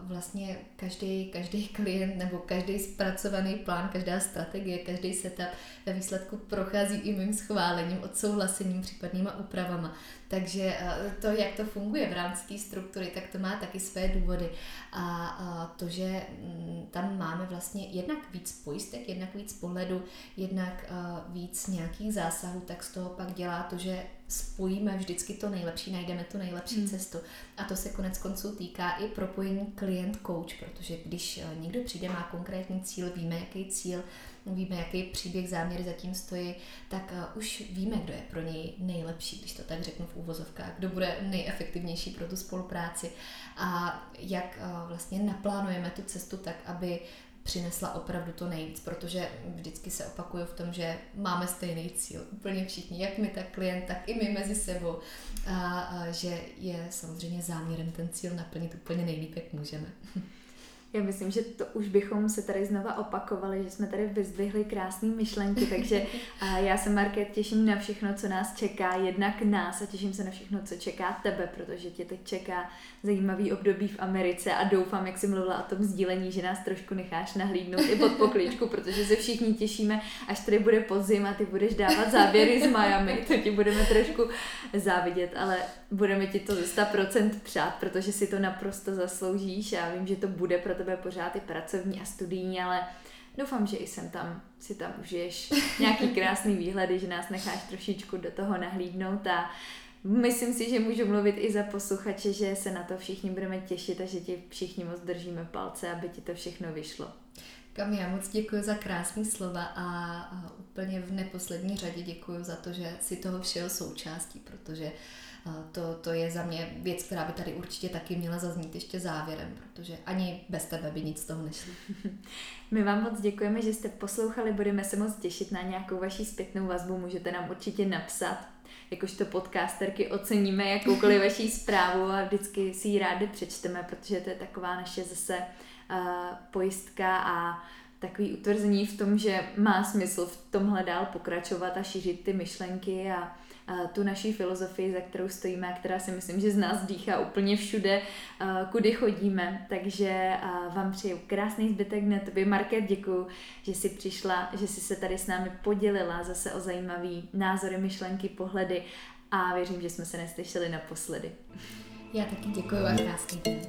vlastně každý, každý klient nebo každý zpracovaný plán, každá strategie, každý setup ve výsledku prochází i mým schválením, odsouhlasením, případnýma úpravama. Takže to, jak to funguje v rámci té struktury, tak to má taky své důvody. A to, že mm, tam máme vlastně jednak víc pojistek, jednak víc pohledu, jednak víc nějakých zásahů, tak z toho pak dělá to, že spojíme vždycky to nejlepší, najdeme tu nejlepší hmm. cestu. A to se konec konců týká i propojení klient-coach, protože když eh, někdo přijde, má konkrétní cíl, víme, jaký cíl, víme, jaký příběh, záměr zatím stojí, tak uh, už víme, kdo je pro něj nejlepší, když to tak řeknu v úvozovkách, kdo bude nejefektivnější pro tu spolupráci a jak uh, vlastně naplánujeme tu cestu tak, aby přinesla opravdu to nejvíc, protože vždycky se opakuju v tom, že máme stejný cíl, úplně všichni, jak my, tak klient, tak i my mezi sebou, a, a že je samozřejmě záměrem ten cíl naplnit úplně nejlíp, jak můžeme. Já myslím, že to už bychom se tady znova opakovali, že jsme tady vyzdvihli krásné myšlenky, takže a já se Market těším na všechno, co nás čeká, jednak nás a těším se na všechno, co čeká tebe, protože tě teď čeká zajímavý období v Americe a doufám, jak jsi mluvila o tom sdílení, že nás trošku necháš nahlídnout i pod pokličku, protože se všichni těšíme, až tady bude podzim a ty budeš dávat záběry z Miami, to ti budeme trošku závidět, ale budeme ti to ze 100% přát, protože si to naprosto zasloužíš a vím, že to bude pro tebe pořád i pracovní a studijní, ale doufám, že i sem tam si tam užiješ nějaký krásný výhledy, že nás necháš trošičku do toho nahlídnout a myslím si, že můžu mluvit i za posluchače, že se na to všichni budeme těšit a že ti všichni moc držíme palce, aby ti to všechno vyšlo. Kam já moc děkuji za krásné slova a, a úplně v neposlední řadě děkuji za to, že si toho všeho součástí, protože uh, to, to je za mě věc, která by tady určitě taky měla zaznít ještě závěrem, protože ani bez tebe by nic z toho nešlo. My vám moc děkujeme, že jste poslouchali, budeme se moc těšit na nějakou vaši zpětnou vazbu, můžete nám určitě napsat, jakožto podcasterky oceníme jakoukoliv vaší zprávu a vždycky si ji rádi přečteme, protože to je taková naše zase uh, pojistka a takový utvrzení v tom, že má smysl v tomhle dál pokračovat a šířit ty myšlenky a tu naší filozofii, za kterou stojíme a která si myslím, že z nás dýchá úplně všude, kudy chodíme. Takže vám přeju krásný zbytek dne. Tobě, Market, děkuji, že jsi přišla, že jsi se tady s námi podělila zase o zajímavý názory, myšlenky, pohledy a věřím, že jsme se neslyšeli naposledy. Já taky děkuji a krásný den.